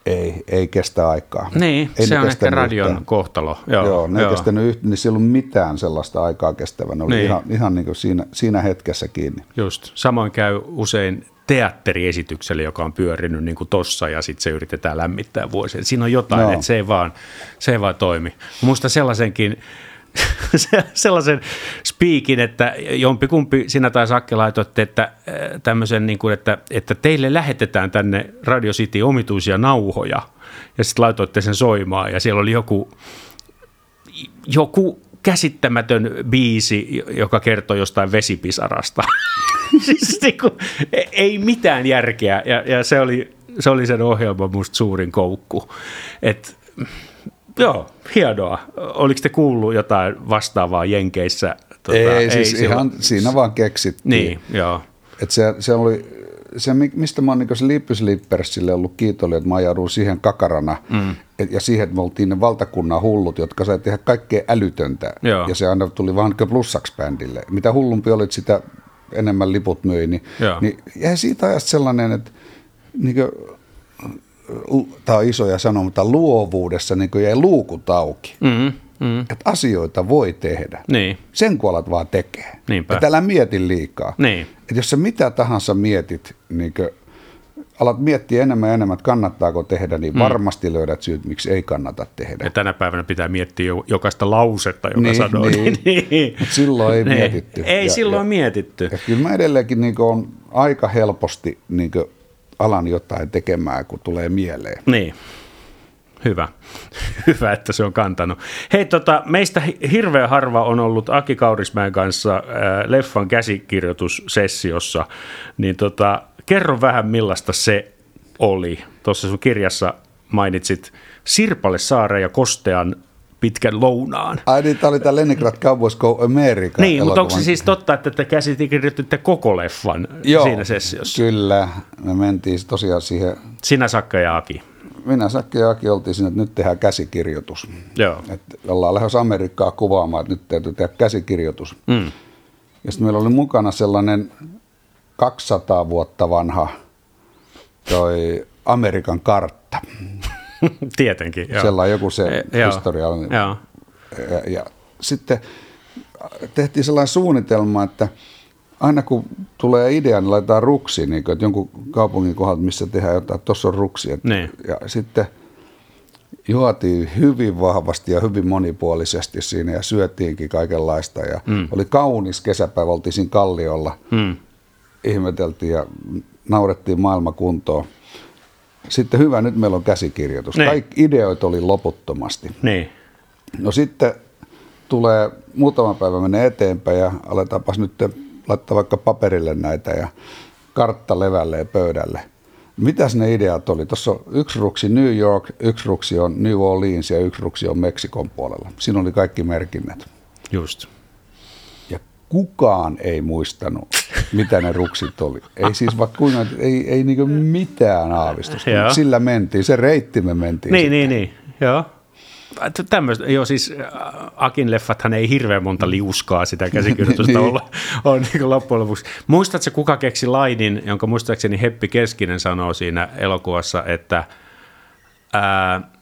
ei, ei kestä aikaa. Niin, ei se on ehkä radion yhtään. kohtalo. Joo, Joo, ne ei kestänyt yhtään, niin siellä ei ollut mitään sellaista aikaa kestävää. Ne oli Niin. ihan, ihan niin kuin siinä, siinä hetkessä kiinni. Just. Samoin käy usein teatteriesitykselle, joka on pyörinyt niin kuin tossa ja sitten se yritetään lämmittää vuosia. Siinä on jotain, Joo. että se ei, vaan, se ei vaan toimi. Muista sellaisenkin se- sellaisen speakin, että jompikumpi sinä tai Sakke laitoitte, että äh, tämmöisen, niin kuin, että, että teille lähetetään tänne Radio City omituisia nauhoja. Ja sitten laitoitte sen soimaan ja siellä oli joku, joku käsittämätön biisi, joka kertoo jostain vesipisarasta. siis niin kuin, ei mitään järkeä ja, ja se, oli, se oli sen ohjelman musta suurin koukku. Et Joo, hienoa. Oliko te kuullut jotain vastaavaa Jenkeissä? Tuota, ei, ei, siis silloin... ihan siinä vaan keksittiin. Niin, joo. Et se, se oli, se, mistä mä oon niin Sleepers ollut kiitollinen, että mä ajaudun siihen kakarana mm. et, ja siihen, että me oltiin ne valtakunnan hullut, jotka sai tehdä kaikkea älytöntä. Joo. Ja se aina tuli vaan niin plussaksi bändille. Mitä hullumpi olit, sitä enemmän liput myi. Niin, niin jäi siitä ajasta sellainen, että niin kuin, tämä on isoja sanoa, mutta luovuudessa niin jäi luukut auki. Mm-hmm. Mm. Että asioita voi tehdä. Niin. Sen kun alat vaan tekee. Niinpä. Että älä mieti liikaa. Niin. Että jos sä mitä tahansa mietit, niin kuin, alat miettiä enemmän ja enemmän, että kannattaako tehdä, niin mm. varmasti löydät syyt, miksi ei kannata tehdä. Ja tänä päivänä pitää miettiä jokaista lausetta, joka niin, sanoo. Niin. niin. Silloin ei niin. mietitty. Ei ja, silloin ja, mietitty. Ja kyllä mä edelleenkin niin on aika helposti niin alan jotain tekemään, kun tulee mieleen. Niin. Hyvä. Hyvä, että se on kantanut. Hei, tota, meistä hirveän harva on ollut Aki Kaurismäen kanssa äh, leffan käsikirjoitussessiossa, niin tota, kerro vähän millaista se oli. Tuossa sun kirjassa mainitsit Sirpale Saaren ja Kostean pitkän lounaan. Ai niin, tämä oli tämä Leningrad Cowboys Go America. Niin, mutta onko se siis totta, että te käsikirjoititte koko leffan Joo, siinä sessiossa? kyllä. Me mentiin tosiaan siihen. Sinä, Sakka ja Aki minä, Säkki ja Aki oltiin siinä, että nyt tehdään käsikirjoitus. Joo. Että ollaan lähes Amerikkaa kuvaamaan, että nyt täytyy tehdä käsikirjoitus. Mm. Ja sitten meillä oli mukana sellainen 200 vuotta vanha toi Amerikan kartta. Tietenkin, joo. Sellainen joku se e, historiallinen. Joo. Ja, ja sitten tehtiin sellainen suunnitelma, että – aina kun tulee idea, niin laitetaan ruksi, niin kuin, että jonkun kaupungin kohdalta, missä tehdään jotain, tuossa on ruksi. Että, niin. Ja sitten juotiin hyvin vahvasti ja hyvin monipuolisesti siinä ja syötiinkin kaikenlaista. Ja mm. Oli kaunis kesäpäivä, oltiin siinä kalliolla, mm. ihmeteltiin ja naurettiin maailma kuntoon. Sitten hyvä, nyt meillä on käsikirjoitus. Niin. Kaikki ideoit oli loputtomasti. Niin. No sitten tulee muutama päivä menee eteenpäin ja aletaanpas nyt laittaa vaikka paperille näitä ja kartta levälleen pöydälle. Mitäs ne ideat oli? Tuossa on yksi ruksi New York, yksi ruksi on New Orleans ja yksi ruksi on Meksikon puolella. Siinä oli kaikki merkinnät. Just. Kukaan ei muistanut, mitä ne ruksit oli. Ei siis vaikka kuinka, ei, ei niinku mitään aavistusta. Sillä mentiin, se reitti me mentiin. Niin, sitten. niin, niin. Joo. Tämmöistä, joo siis äh, Akin leffathan ei hirveän monta liuskaa sitä käsikirjoitusta niin. olla, on niin loppujen lopuksi. Muistatko kuka keksi lainin, jonka muistaakseni Heppi Keskinen sanoo siinä elokuvassa, että uh,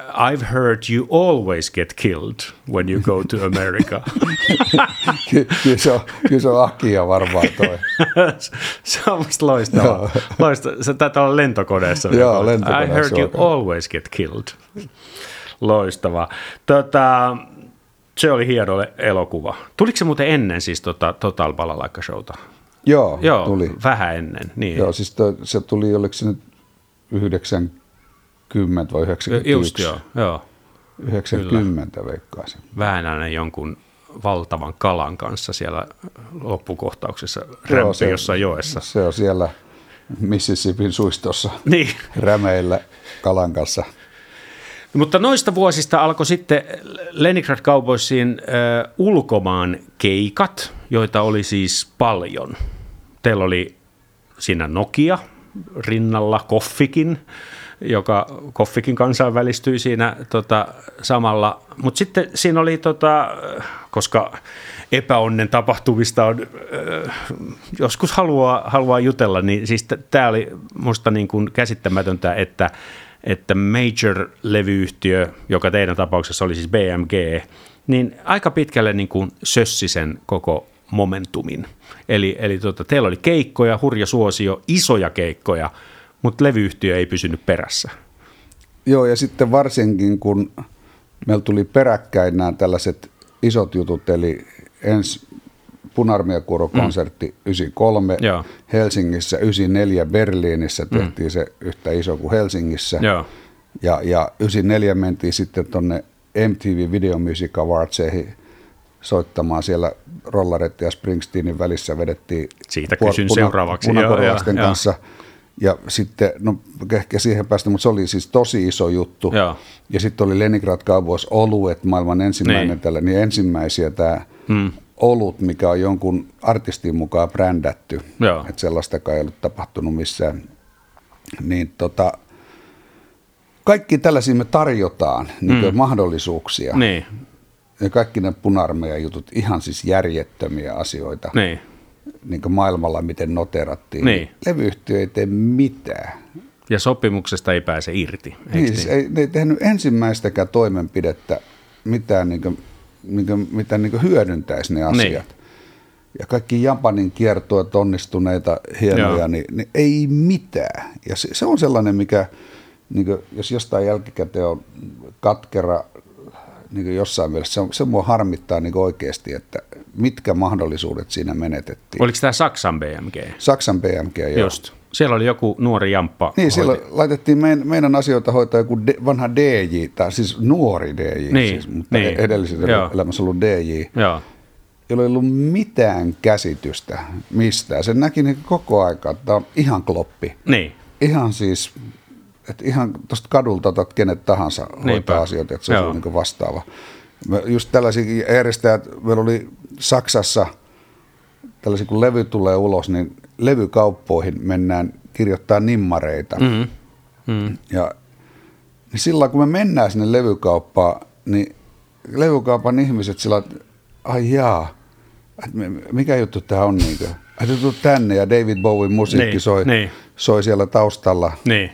I've heard you always get killed when you go to America. kyllä, se on, kyllä se on Akia varmaan toi. se on musta loistavaa. loistavaa. Se taitaa olla lentokoneessa. Joo, lentokoneessa. I heard you always get killed. Loistava. Tota, se oli hieno elokuva. Tuliko se muuten ennen siis tota Total Balalaika Showta? Joo, Joo, tuli. vähän ennen. Niin. Joo, siis to, se tuli, oliko se nyt 90 vai 91? Just joo, joo. 90 Kyllä. veikkaisin. Väänänen jonkun valtavan kalan kanssa siellä loppukohtauksessa rämpi jossain joessa. Se on siellä Mississippin suistossa niin. rämeillä kalan kanssa mutta noista vuosista alkoi sitten Leningrad Cowboysin äh, ulkomaan keikat, joita oli siis paljon. Teillä oli siinä Nokia rinnalla, Koffikin, joka Koffikin kansainvälistyi siinä tota, samalla. Mutta sitten siinä oli, tota, koska epäonnen tapahtumista on, äh, joskus haluaa, haluaa jutella, niin siis tämä oli minusta niin käsittämätöntä, että että major-levyyhtiö, joka teidän tapauksessa oli siis BMG, niin aika pitkälle niin kuin sössi sen koko momentumin. Eli, eli tota, teillä oli keikkoja, hurja suosio, isoja keikkoja, mutta levyyhtiö ei pysynyt perässä. Joo, ja sitten varsinkin kun meillä tuli peräkkäin nämä tällaiset isot jutut, eli ensi punarmiakuorokonsertti mm. 93 Joo. Helsingissä, 94 Berliinissä mm. tehtiin mm. se yhtä iso kuin Helsingissä. Joo. Ja, ja 94 mentiin sitten tuonne MTV Video Music Awardseihin soittamaan siellä Rollaret ja Springsteenin välissä vedettiin Siitä kysyn puna, seuraavaksi. Punakorvalaisten kanssa. Ja sitten, no ehkä siihen päästä, mutta se oli siis tosi iso juttu. Joo. Ja sitten oli Leningrad Cowboys Oluet, maailman ensimmäinen niin. tällä, niin ensimmäisiä tämä hmm. olut, mikä on jonkun artistin mukaan brändätty. Että sellaistakaan ei ollut tapahtunut missään. Niin tota, kaikki tällaisia me tarjotaan niin mm. mahdollisuuksia. Niin. Ja kaikki ne puna jutut, ihan siis järjettömiä asioita. Niin. Niin maailmalla, miten noterattiin. Niin. Levyyhtiö ei tee mitään. Ja sopimuksesta ei pääse irti. Niin, siis niin? Ei, ne ei tehnyt ensimmäistäkään toimenpidettä, mitään, niin kuin, niin kuin, mitä niin hyödyntäisi ne asiat. Niin. Ja kaikki Japanin kiertoa onnistuneita hienoja, niin, niin ei mitään. Ja se, se on sellainen, mikä niin kuin, jos jostain jälkikäteen on katkera niin jossain mielessä, se, se mua harmittaa niin oikeasti, että mitkä mahdollisuudet siinä menetettiin. Oliko tämä Saksan BMG? Saksan BMG, joo. Just. Siellä oli joku nuori jamppa. Niin, siellä laitettiin meidän, meidän asioita hoitaa joku de, vanha DJ, tai siis nuori DJ, niin, siis, mutta niin. edellisessä joo. elämässä ollut DJ, joo. jolla ei ollut mitään käsitystä mistään. Se näki niin koko aika, että tämä on ihan kloppi. Niin. Ihan siis että ihan tuosta kadulta otat kenet tahansa Niinpä. hoitaa asioita, että se on niin vastaava. Me just tällaisia järjestäjät, meillä oli Saksassa tällaisia, kun levy tulee ulos, niin levykauppoihin mennään kirjoittaa nimmareita. Mm-hmm. Mm-hmm. Ja niin silloin kun me mennään sinne levykauppaan, niin levykaupan ihmiset sillä että ai jaa, että mikä juttu tämä on niin kuin, tänne ja David Bowie musiikki niin, soi, niin. soi siellä taustalla. Niin.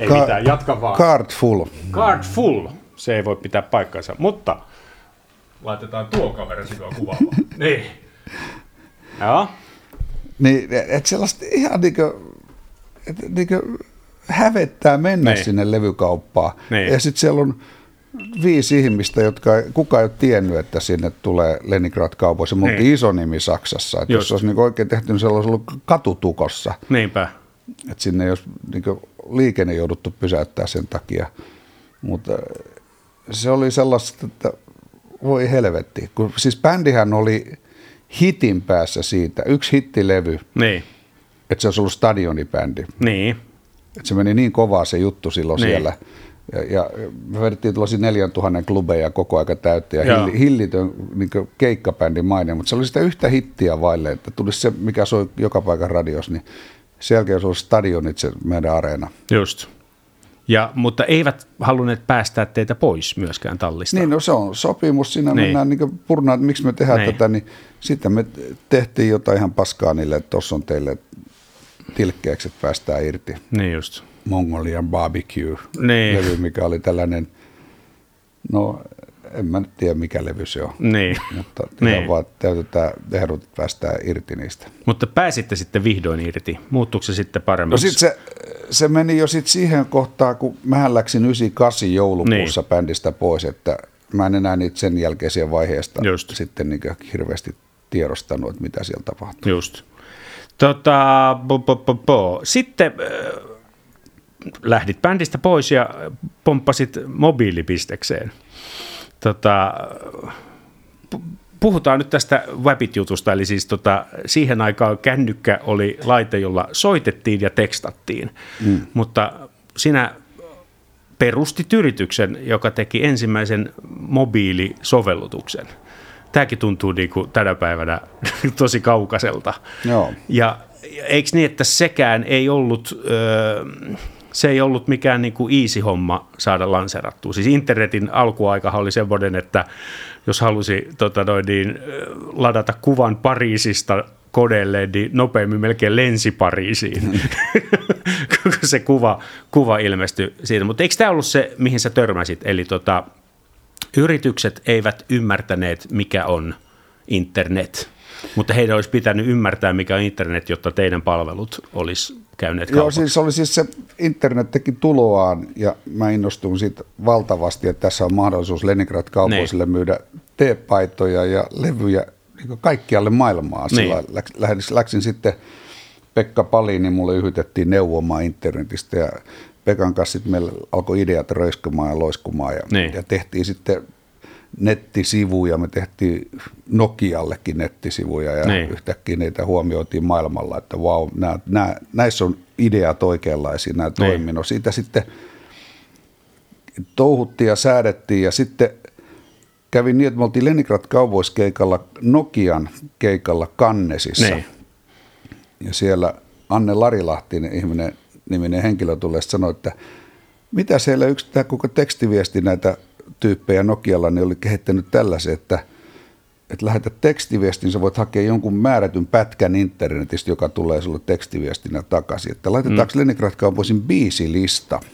Ei Ka- mitään, jatka vaan. Card full. Card full. Se ei voi pitää paikkansa, mutta laitetaan tuo kaveri sinua kuvaamaan. niin. Joo. Niin, että sellaista ihan niinku, että niinku hävettää mennä niin. sinne levykauppaan. Niin. Ja sitten siellä on viisi ihmistä, jotka ei, kuka ei ole tiennyt, että sinne tulee Leningrad kaupoissa. Mutta niin. iso nimi Saksassa. Että jos olisi niinku oikein tehty, niin se olisi ollut katutukossa. Niinpä. Että sinne olisi niinku liikenne jouduttu pysäyttää sen takia. Mutta se oli sellaista, että voi helvetti. Kun, siis bändihän oli hitin päässä siitä, yksi hittilevy, niin. että se olisi ollut stadionibändi. Niin. Että se meni niin kovaa se juttu silloin niin. siellä. Ja, ja me vedettiin tuollaisia 4000 klubeja koko aika täyttä ja Joo. hillitön niin keikkabändin maine, mutta se oli sitä yhtä hittiä vaille, että tulisi se, mikä soi joka paikan radios, niin sen jälkeen se oli stadionit se meidän areena. Just. Ja, mutta eivät halunneet päästää teitä pois myöskään tallista. Niin, no se on sopimus. Siinä niin. mennään niin purnaan, että miksi me tehdään niin. tätä, niin sitten me tehtiin jotain ihan paskaa niille, että tuossa on teille tilkkeeksi, että päästään irti. Niin just. Mongolian barbecue niin. levy, mikä oli tällainen, no en mä nyt tiedä mikä levy se on. Niin. Mutta niin. vaan täytetään ehdot, että päästään irti niistä. Mutta pääsitte sitten vihdoin irti. Muuttuuko se sitten paremmaksi? No sitten se, se meni jo sitten siihen kohtaan, kun mä läksin 98 joulukuussa niin. bändistä pois, että mä en enää niitä sen jälkeisiä vaiheesta Just. sitten niin hirveästi tiedostanut, että mitä siellä tapahtuu. Just. Tota, bo, bo, bo, bo. Sitten äh, lähdit bändistä pois ja pomppasit mobiilipistekseen. Tota, puhutaan nyt tästä Webit-jutusta, eli siis tota, siihen aikaan kännykkä oli laite, jolla soitettiin ja tekstattiin, mm. mutta sinä perustit yrityksen, joka teki ensimmäisen mobiilisovellutuksen. Tämäkin tuntuu niin kuin tänä päivänä tosi kaukaiselta. Joo. Ja eikö niin, että sekään ei ollut... Öö, se ei ollut mikään niin kuin easy homma saada lanserattua. Siis internetin alkuaika oli semmoinen, että jos halusi tota noin, niin, ladata kuvan Pariisista kodeelle, niin nopeammin melkein lensi Pariisiin, kun se kuva, kuva ilmestyi siitä. Mutta eikö tämä ollut se, mihin sä törmäsit? Eli tota, yritykset eivät ymmärtäneet, mikä on internet, mutta heidän olisi pitänyt ymmärtää, mikä on internet, jotta teidän palvelut olisi käyneet kaupaksi. Joo, siis oli siis se internet teki tuloaan ja mä innostuin siitä valtavasti, että tässä on mahdollisuus Leningrad kaupoisille niin. myydä teepaitoja ja levyjä niin kaikkialle maailmaa. Niin. läksin, läksin sitten Pekka Paliin, niin mulle yhytettiin neuvomaan internetistä ja Pekan kanssa sitten meillä alkoi ideat röiskymään ja loiskumaan ja, niin. ja tehtiin sitten nettisivuja, me tehtiin Nokiallekin nettisivuja ja niin. yhtäkkiä niitä huomioitiin maailmalla, että vau, wow, näissä on ideat oikeanlaisia, nämä niin. toiminut. Siitä sitten touhuttiin ja säädettiin ja sitten kävin niin, että me oltiin Leningrad Cowboys-keikalla Nokian keikalla Kannesissa. Niin. Ja siellä Anne Larilahti, ihminen, niminen henkilö tulee sanoi, että mitä siellä yksi tämä koko tekstiviesti näitä tyyppejä Nokialla niin oli kehittänyt tällaisen, että, että lähetä tekstiviestin, sä voit hakea jonkun määrätyn pätkän internetistä, joka tulee sulle tekstiviestinä takaisin. Että laitetaanko mm. Leningrad Cowboysin biisilista –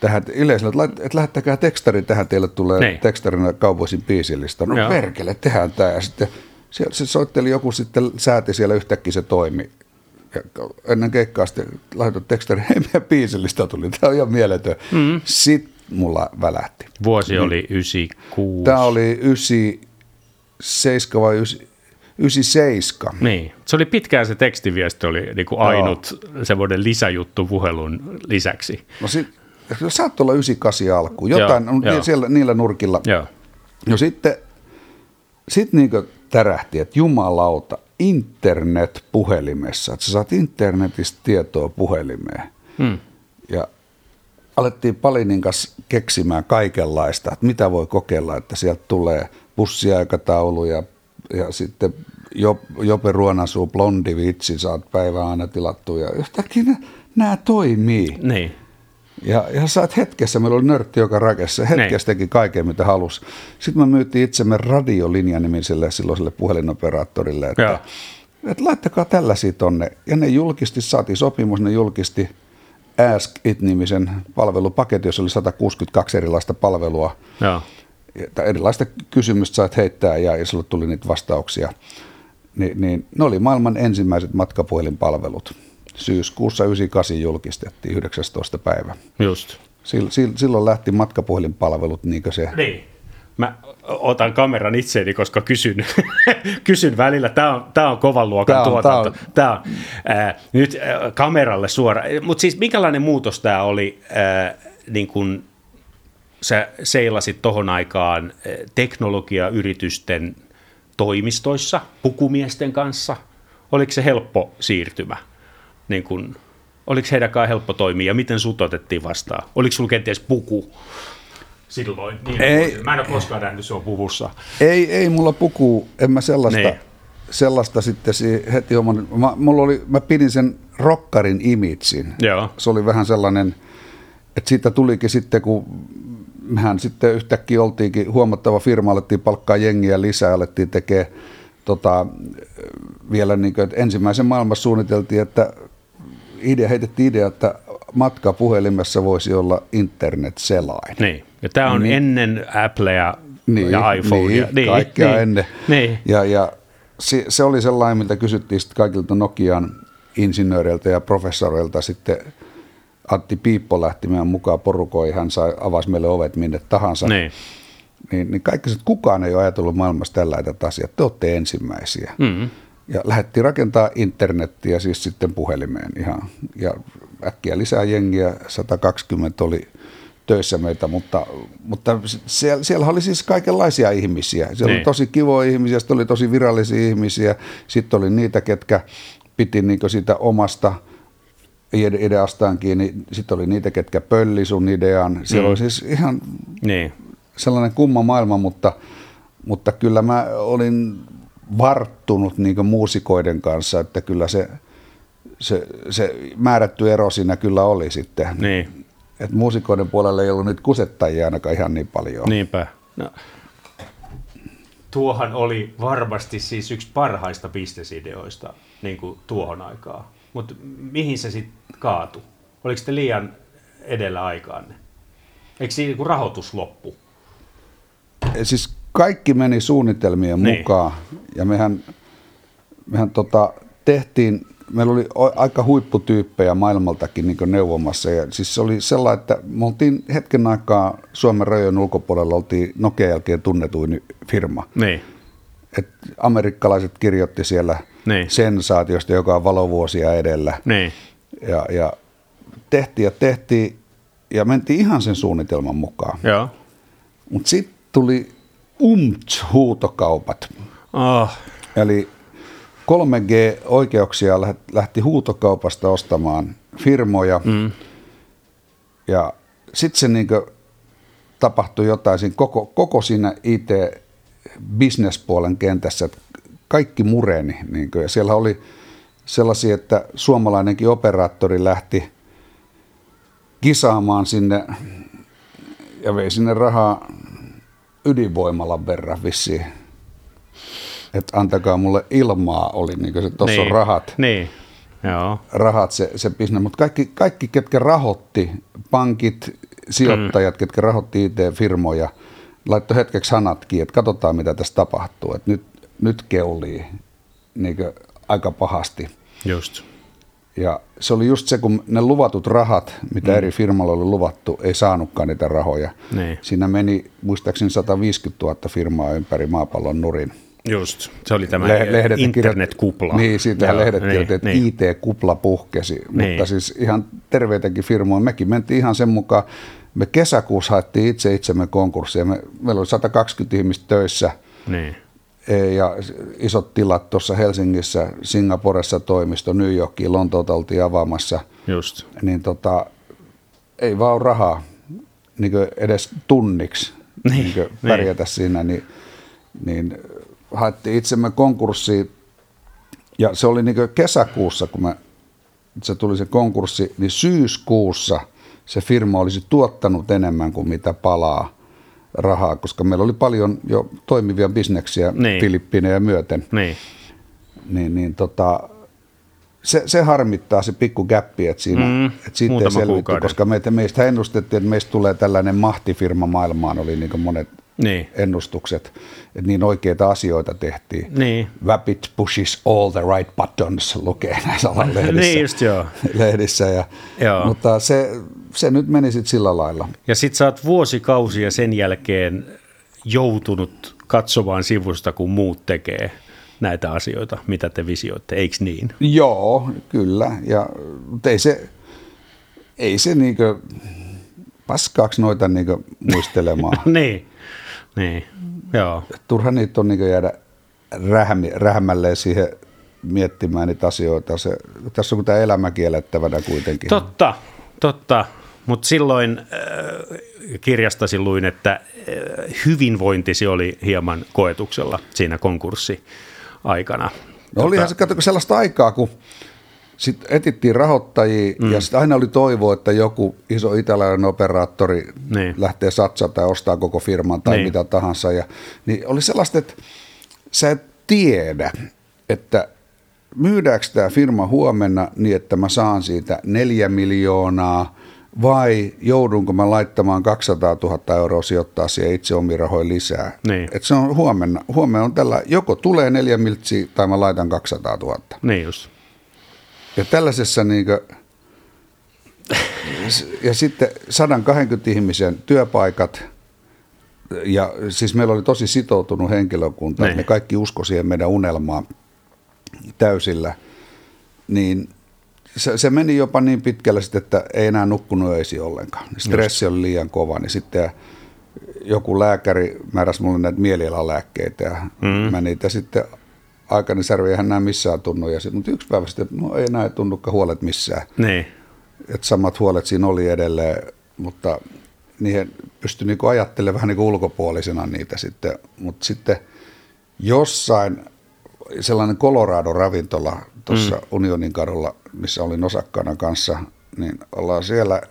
tähän yleisölle, että, että lähettäkää tekstari tähän, teille tulee Nein. tekstarina kaupoisin biisillistä. No Joo. perkele, tehdään tämä. Ja sitten se, se soitteli joku sitten sääti siellä yhtäkkiä se toimi. Ja ennen keikkaa sitten laitoin tekstari, hei meidän biisillistä tuli, tämä on ihan mieletön. Mm. Sitten mulla välähti. Vuosi niin, oli 96. Tämä oli 97 vai 97. Niin. Se oli pitkään se tekstiviesti oli niin kuin ainut Joo. semmoinen lisäjuttu puhelun lisäksi. No sit, saattoi olla 98 alku, jotain joo, joo. Siellä, niillä nurkilla. Joo. No sitten sit niin tärähti, että jumalauta, internet puhelimessa, että sä saat internetistä tietoa puhelimeen. Hmm. Alettiin Palinin kanssa keksimään kaikenlaista, että mitä voi kokeilla, että sieltä tulee bussiaikataulu ja, ja sitten Jope Ruonasuu, blondi vitsi, saat päivän aina tilattu ja yhtäkkiä nämä toimii. Niin. Ja, ja saat hetkessä, meillä oli nörtti joka rakessa, hetkessä teki kaiken mitä halusi. Sitten me myytiin itsemme radiolinjanimiselle silloiselle puhelinoperaattorille, että, että laittakaa tällaisia tonne. Ja ne julkisti, saatiin sopimus, ne julkisti Ask It-nimisen palvelupaketin, jossa oli 162 erilaista palvelua. Ja. Erilaista kysymystä saat heittää ja, ja sulle tuli niitä vastauksia. Ni, niin ne oli maailman ensimmäiset matkapuhelinpalvelut syyskuussa 98 julkistettiin 19. päivä. Just. Silloin lähti matkapuhelinpalvelut, niin kuin se... Niin. Mä otan kameran itseeni, koska kysyn, kysyn välillä. Tämä on, tämä on kovan luokan tämä on, tuotanto. Tämä on, tämä on äh, nyt kameralle suora. Mutta siis minkälainen muutos tämä oli, niin kun sä seilasit tohon aikaan teknologiayritysten toimistoissa, pukumiesten kanssa? Oliko se helppo siirtymä? niin kuin, oliko heidänkaan helppo toimia ja miten sut otettiin vastaan? Oliko sulla kenties puku silloin? Niin ei, mä en ole koskaan nähnyt sua puvussa. Ei, ei mulla puku, en mä sellaista, niin. sellaista sitten heti oman, mä, mulla oli, mä pidin sen rokkarin imitsin. Joo. Se oli vähän sellainen, että siitä tulikin sitten, kun mehän sitten yhtäkkiä oltiinkin huomattava firma, alettiin palkkaa jengiä lisää, alettiin tekemään tota, vielä niin kuin, että ensimmäisen maailmassa suunniteltiin, että idea, heitettiin idea, että matka puhelimessa voisi olla internet-selain. Niin, ja tämä on niin, ennen Applea niin, ja iPhonea. Niin, niin kaikkea niin, ennen. Niin. Ja, ja se, se oli sellainen, mitä kysyttiin sitten kaikilta Nokian insinööreiltä ja professoreilta sitten Antti Piippo lähti meidän mukaan porukoihin, hän sai, avasi meille ovet minne tahansa. Niin. Niin, niin kaikki, että kukaan ei ole ajatellut maailmassa tällaista asiaa, te olette ensimmäisiä. Mm-hmm. Ja lähdettiin rakentaa internettiä siis sitten puhelimeen ihan. Ja äkkiä lisää jengiä, 120 oli töissä meitä, mutta, mutta siellä, siellä oli siis kaikenlaisia ihmisiä. Siellä niin. oli tosi kivoja ihmisiä, sitten oli tosi virallisia ihmisiä, sitten oli niitä, ketkä piti niin sitä omasta ideastaan kiinni, sitten oli niitä, ketkä pölli sun idean. Siellä mm. oli siis ihan niin. sellainen kumma maailma, mutta, mutta kyllä mä olin varttunut niin muusikoiden kanssa, että kyllä se, se, se määrätty ero siinä kyllä oli sitten. Niin. Et muusikoiden puolella ei ollut nyt kusettajia ainakaan ihan niin paljon. Niinpä. No. Tuohan oli varmasti siis yksi parhaista bisnesideoista niin kuin tuohon aikaan. Mutta mihin se sitten kaatui? Oliko se liian edellä aikaanne? Eikö siinä niin rahoitus loppu? Siis kaikki meni suunnitelmien niin. mukaan ja mehän, mehän tota, tehtiin, meillä oli aika huipputyyppejä maailmaltakin niin neuvomassa ja siis se oli sellainen, että me oltiin hetken aikaa Suomen rajojen ulkopuolella oltiin Nokia jälkeen tunnetuin firma. Niin. Et amerikkalaiset kirjoitti siellä niin. sensaatiosta, joka on valovuosia edellä. Niin. Ja, ja tehtiin ja tehtiin ja mentiin ihan sen suunnitelman mukaan. Mutta sitten tuli UMT-huutokaupat. Oh. Eli 3G-oikeuksia lähti huutokaupasta ostamaan firmoja. Mm. Ja sitten se niin tapahtui jotain siinä koko, koko siinä IT-bisnespuolen kentässä, että kaikki mureni. Niin kuin, ja siellä oli sellaisia, että suomalainenkin operaattori lähti kisaamaan sinne ja vei sinne rahaa ydinvoimalan verran vissiin. Että antakaa mulle ilmaa, oli niin kuin se, tuossa niin. on rahat. Niin. Joo. Rahat se, se bisnes, mutta kaikki, kaikki, ketkä rahoitti, pankit, sijoittajat, mm. ketkä rahoitti IT-firmoja, laittoi hetkeksi hanatkin, että katsotaan mitä tässä tapahtuu, että nyt, nyt keulii niin aika pahasti. Just. Ja se oli just se, kun ne luvatut rahat, mitä mm. eri firmalla oli luvattu, ei saanutkaan niitä rahoja. Niin. Siinä meni muistaakseni 150 000 firmaa ympäri maapallon nurin. Just, se oli tämä Le- internetkupla. Niin, siitä Joo, lehdet niin, että niin. IT-kupla puhkesi, niin. mutta siis ihan terveitäkin firmoja. Mekin mentiin ihan sen mukaan, me kesäkuussa haettiin itse itsemme konkurssia, me, meillä oli 120 ihmistä töissä. Niin e, ja isot tilat tuossa Helsingissä, Singaporessa toimisto, New Yorkiin, Lontoota oltiin avaamassa. Just. Niin tota, ei vaan ole rahaa niin edes tunniksi niin, niin pärjätä niin. siinä, niin, niin haettiin itsemme konkurssiin ja se oli niin kesäkuussa, kun me, se tuli se konkurssi, niin syyskuussa se firma olisi tuottanut enemmän kuin mitä palaa rahaa, koska meillä oli paljon jo toimivia bisneksiä niin. Filippiinejä myöten. Niin. Niin, niin tota, se, se harmittaa se pikku gappi, että, siinä, mm, että siitä ei selvitty, koska meitä, meistä ennustettiin, että meistä tulee tällainen mahtifirma maailmaan, oli niin monet niin. ennustukset, että niin oikeita asioita tehtiin. Niin. Rapid pushes all the right buttons, lukee näissä lehdissä. niin just joo. lehdissä ja, joo. Mutta se, se nyt meni sitten sillä lailla. Ja sitten sä oot vuosikausia sen jälkeen joutunut katsomaan sivusta, kun muut tekee näitä asioita, mitä te visioitte, eikö niin? Joo, kyllä. Ja ei se, ei se niinkö paskaaksi noita niinkö muistelemaan. niin. Niin, joo. Turha niitä on niin jäädä rähmi, rähmälleen siihen miettimään niitä asioita. Se, tässä on tämä elämä kiellettävänä kuitenkin. Totta, totta. Mutta silloin äh, kirjastasi luin, että äh, hyvinvointisi oli hieman koetuksella siinä konkurssi aikana. No olihan se, katsoko sellaista aikaa, kun sitten etittiin rahoittajia mm. ja sitten aina oli toivo, että joku iso italialainen operaattori niin. lähtee satsata tai ostaa koko firman tai niin. mitä tahansa. Ja, niin oli sellaista, että sä et tiedä, että myydäänkö tämä firma huomenna niin, että mä saan siitä neljä miljoonaa vai joudunko mä laittamaan 200 000 euroa sijoittaa siihen itse omiin rahoihin lisää. Niin. Et se on huomenna. Huomenna on tällä, joko tulee neljä miltsiä tai mä laitan 200 000. Niin just. Ja tällaisessa niin kuin, ja sitten 120 ihmisen työpaikat, ja siis meillä oli tosi sitoutunut henkilökunta, ne. ne kaikki usko siihen meidän unelmaan täysillä, niin se, se meni jopa niin pitkälle sitten, että ei enää nukkunut öisi ollenkaan. Stressi Just. oli liian kova, niin sitten joku lääkäri määräsi mulle näitä mielialalääkkeitä ja mm. mä niitä sitten aikani särvi eihän nämä missään tunnu. Ja sit, mutta yksi päivä sitten, no ei näe tunnukaan huolet missään. Niin. Et samat huolet siinä oli edelleen, mutta niihin pystyi niinku ajattelemaan vähän niinku ulkopuolisena niitä sitten. Mutta sitten jossain sellainen Colorado-ravintola tuossa mm. Unionin kadulla, missä olin osakkaana kanssa, niin ollaan siellä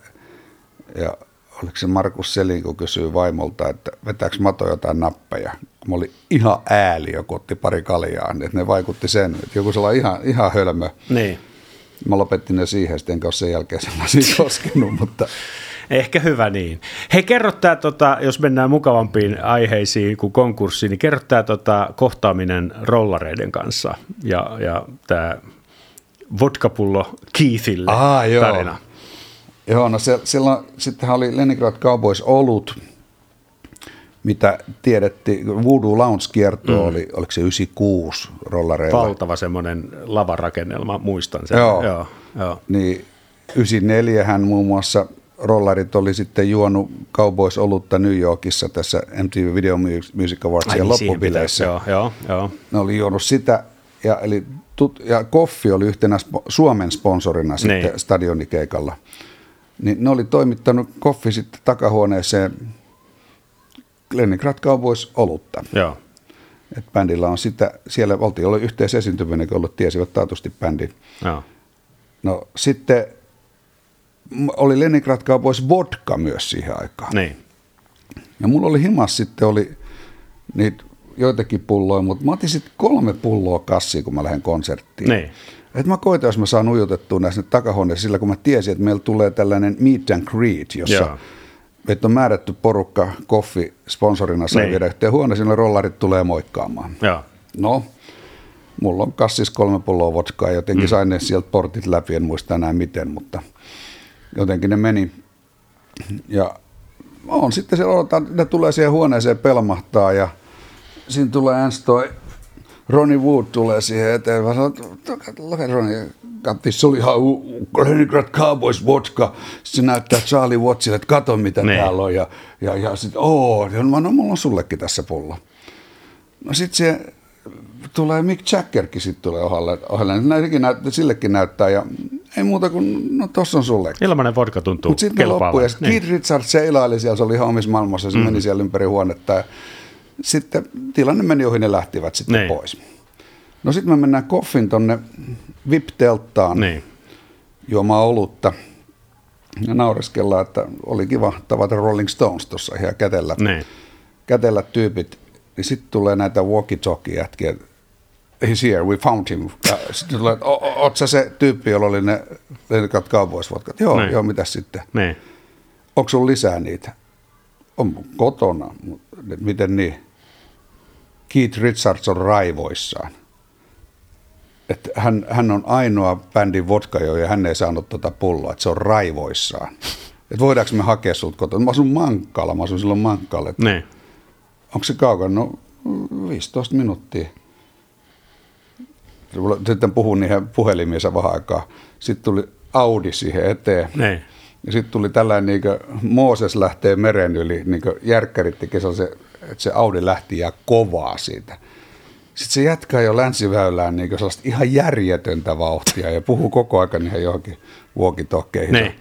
ja oliko se Markus Selin, kun kysyy vaimolta, että vetääkö Mato jotain nappeja. Mä olin ihan ääli, joku otti pari kaljaa, niin että ne vaikutti sen, että joku sellainen ihan, ihan hölmö. Niin. Mä lopettin ne siihen, sitten enkä ole sen jälkeen sellaisia koskenut, mutta... Ehkä hyvä niin. Hei, kerro tämä, tota, jos mennään mukavampiin aiheisiin kuin konkurssi, niin kerro tämä tota, kohtaaminen rollareiden kanssa ja, ja tämä vodkapullo Keithille joo. tarina. Joo, no se, silloin sittenhän oli Leningrad Cowboys olut, mitä tiedettiin, Voodoo Lounge-kierto mm. oli, oliko se 96 rollareilla. Valtava semmoinen lavarakennelma, muistan sen. Joo, joo, joo. niin 94 hän muun muassa rollarit oli sitten juonut Cowboys-olutta New Yorkissa tässä MTV Video Music Awardsien niin, loppubileissä. Joo, joo, joo. Ne oli juonut sitä, ja, eli tut, ja Koffi oli yhtenä Suomen sponsorina niin. sitten stadionikeikalla. Niin ne oli toimittanut Koffi sitten takahuoneeseen Leningrad Cowboys olutta. Joo. Et bändillä on sitä, siellä oltiin ollut yhteisesiintyminen, kun ollut tiesivät taatusti bändin. Joo. No sitten oli Leningrad Cowboys vodka myös siihen aikaan. Niin. Ja mulla oli himas sitten oli niitä joitakin pulloja, mutta mä otin sitten kolme pulloa kassiin, kun mä lähden konserttiin. Niin. Et mä koitan, jos mä saan ujutettua näissä takahuoneissa sillä, kun mä tiesin, että meillä tulee tällainen meet and greet, jossa Joo. että on määrätty porukka koffi sponsorina saa niin. viedä yhteen huoneeseen, rollarit tulee moikkaamaan. Joo. No, mulla on kassis kolme pulloa vodkaa, jotenkin mm. sain ne sieltä portit läpi, en muista enää miten, mutta jotenkin ne meni. Ja on sitten se, odotan, ne tulee siihen huoneeseen pelmahtaa ja siinä tulee ensin toi Ronnie Wood tulee siihen eteen. Mä sanoin, että Ronnie, se oli ihan Leningrad Cowboys vodka. Se näyttää Charlie Wattsille, että kato mitä ne. Niin. täällä on. Ja, ja, ja sitten, oo, ja mä no, mulla on sullekin tässä pullo. No sitten se tulee Mick Jaggerkin sitten tulee ohalle. ohalle. Näitäkin näyttää, sillekin näyttää ja ei muuta kuin, no tossa on sulle. Ilmanen vodka tuntuu Mutta sitten loppui ja niin. Keith Richards seilaili siellä, se oli ihan omissa maailmassa, se mm. meni siellä ympäri huonetta ja sitten tilanne meni ohi, ne lähtivät sitten niin. pois. No sitten me mennään koffin tonne VIP-telttaan niin. juomaan olutta ja naureskellaan, että oli kiva tavata Rolling Stones tuossa ihan kätellä, niin. kätellä tyypit. Niin sitten tulee näitä walkie-talkie-jätkiä, he's here, we found him. Sitten tulee, oot sä se tyyppi, jolla oli ne lenkat kaupoisvotkat? Joo, niin. joo, mitä sitten? Niin. Onko sun lisää niitä? On kotona. Miten niin? Keith Richards on raivoissaan. Että hän, hän on ainoa bändin vodka, ja hän ei saanut tuota pulloa, että se on raivoissaan. Että voidaanko me hakea sut kotona? Mä asun Mankkaalla, mä asun silloin Mankkaalla. Niin. Onko se kaukana? No 15 minuuttia. Sitten puhun niihin puhelimiinsa vähän aikaa. Sitten tuli Audi siihen eteen. Niin. Ja sitten tuli tällainen, niin Mooses lähtee meren yli, niin kuin järkkärit teki se, että se Audi lähti ja kovaa siitä. Sitten se jatkaa jo länsiväylään niin sellaista ihan järjetöntä vauhtia ja puhuu koko ajan ihan johonkin vuokitokkeihin. Niin.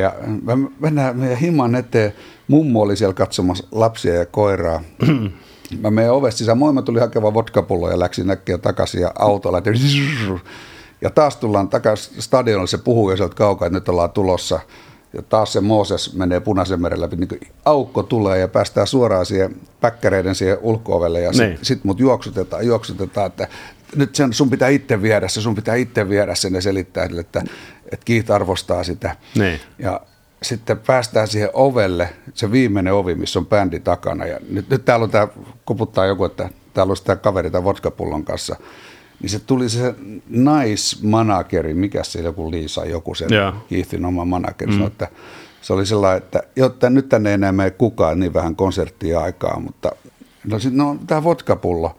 Ja mennään meidän himan eteen. Mummo oli siellä katsomassa lapsia ja koiraa. mä menen ovesta sisään. Moi, mä tulin hakemaan vodkapulloa ja läksin näkkiä takaisin ja autolla. Ja taas tullaan takaisin stadionille, se puhuu jo sieltä kaukaa, että nyt ollaan tulossa. Ja taas se Mooses menee punaisen meren läpi, niin aukko tulee ja päästään suoraan siihen päkkäreiden siihen ulko ja sitten niin. sit mut juoksutetaan, juoksutetaan, että nyt sen, sun pitää itse viedä se, sun pitää itse viedä sen ja selittää että, että, että Kiit arvostaa sitä. Niin. Ja sitten päästään siihen ovelle, se viimeinen ovi, missä on bändi takana. Ja nyt, nyt täällä on tämä, kuputtaa joku, että täällä on sitä kaveri tämän vodkapullon kanssa niin se tuli se naismanageri, mikä se joku Liisa, joku sen yeah. Keithin oma manageri, mm. sanoi, että se oli sellainen, että jotta nyt tänne ei enää mene kukaan niin vähän konserttia aikaa, mutta no sitten no, tämä vodkapullo,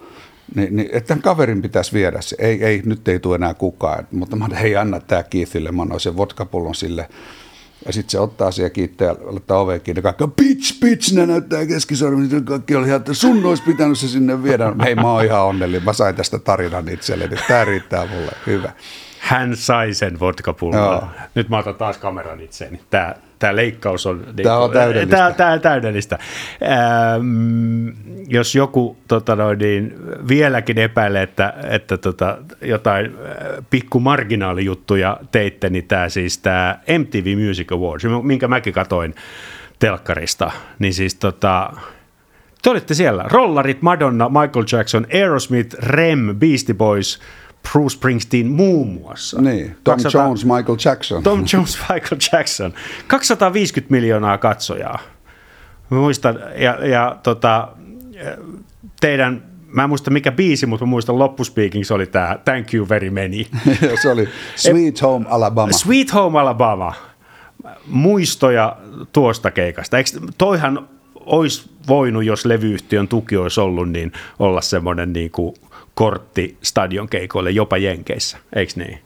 niin, niin, että tämän kaverin pitäisi viedä se. Ei, ei, nyt ei tule enää kukaan. Mutta mä hei, anna tämä Keithille. Mä annoin sen vodkapullon sille ja sitten se ottaa siihen kiittää ja laittaa oveen kiinni. Kaikki bitch, bitch, ne näyttää keskisormi. Kaikki oli ihan, että sun olisi pitänyt se sinne viedä. Hei, mä oon ihan onnellinen. Mä sain tästä tarinan itselleni. Tämä riittää mulle. Hyvä. Hän sai sen vodkapullon. Nyt mä otan taas kameran itseeni. Tämä, tämä leikkaus on, tämä on täydellistä. Tämä, tämä on täydellistä. Ähm, jos joku tota noin, niin, vieläkin epäilee, että, että tota, jotain äh, pikku marginaalijuttuja teitte, niin tämä siis tämä MTV Music Awards, minkä mäkin katoin telkkarista, niin siis tota, te olitte siellä. Rollarit, Madonna, Michael Jackson, Aerosmith, Rem, Beastie Boys – Bruce Springsteen muun muassa. Niin, Tom 200, Jones, Michael Jackson. Tom Jones, Michael Jackson. 250 miljoonaa katsojaa. Mä muistan, ja, ja tota, teidän, mä en muista mikä biisi, mutta mä muistan loppuspiikin, se oli tämä Thank You Very Many. se oli Sweet Home Alabama. Sweet Home Alabama. Muistoja tuosta keikasta. Eikö, toihan olisi voinut, jos levyyhtiön tuki olisi ollut, niin olla semmoinen niin kuin kortti stadion keikoille jopa Jenkeissä, eikö niin?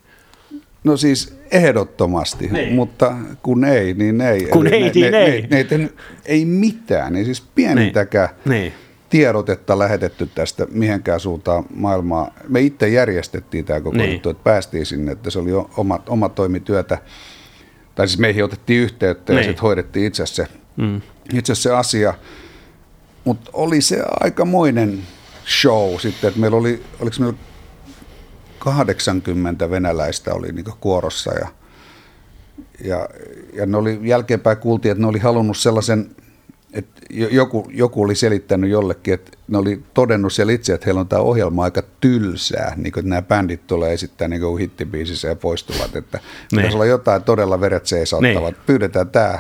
No siis Ehdottomasti, niin. mutta kun ei, niin ei. Kun Eli ei, ne, niin ne, ei. Ne, ne, ne, ei mitään, ei siis pienintäkään niin. niin. tiedotetta lähetetty tästä mihinkään suuntaan maailmaa. Me itse järjestettiin tämä koko niin. juttu, että päästiin sinne, että se oli oma, oma toimityötä. Tai siis meihin otettiin yhteyttä niin. ja sitten hoidettiin itse se, mm. itse se asia. Mutta oli se aikamoinen show sitten, että meillä oli, oliko meillä 80 venäläistä oli niin kuorossa ja, ja, ja ne oli, jälkeenpäin kuultiin, että ne oli halunnut sellaisen, että joku, joku oli selittänyt jollekin, että ne oli todennut siellä itse, että heillä on tämä ohjelma aika tylsää, niin kuin nämä bändit tulee esittää niin kuin hittibiisissä ja poistuvat, että niin. pitäisi olla jotain todella veret seisauttavat. Niin. Pyydetään tämä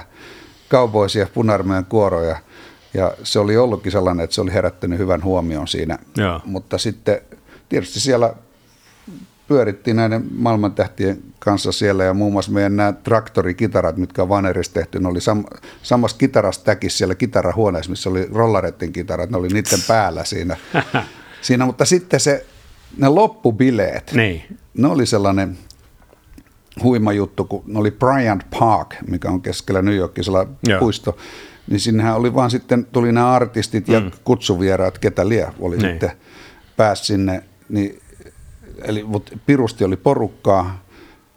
ja punarmeen kuoro ja, ja se oli ollutkin sellainen, että se oli herättänyt hyvän huomion siinä, Joo. mutta sitten tietysti siellä pyörittiin näiden maailmantähtien kanssa siellä ja muun muassa meidän nämä traktorikitarat, mitkä on Vanerissa tehty, ne oli sam- samassa kitarastäkissä siellä kitarahuoneessa, missä oli rollarettin kitarat, ne oli niiden päällä siinä. siinä mutta sitten se, ne loppubileet, niin. ne oli sellainen huima juttu, kun ne oli Bryant Park, mikä on keskellä New Yorkisella puisto, niin sinnehän oli vaan sitten, tuli nämä artistit ja mm. kutsuvieraat, ketä lie oli niin. sitten pääsi sinne, niin eli mutta pirusti oli porukkaa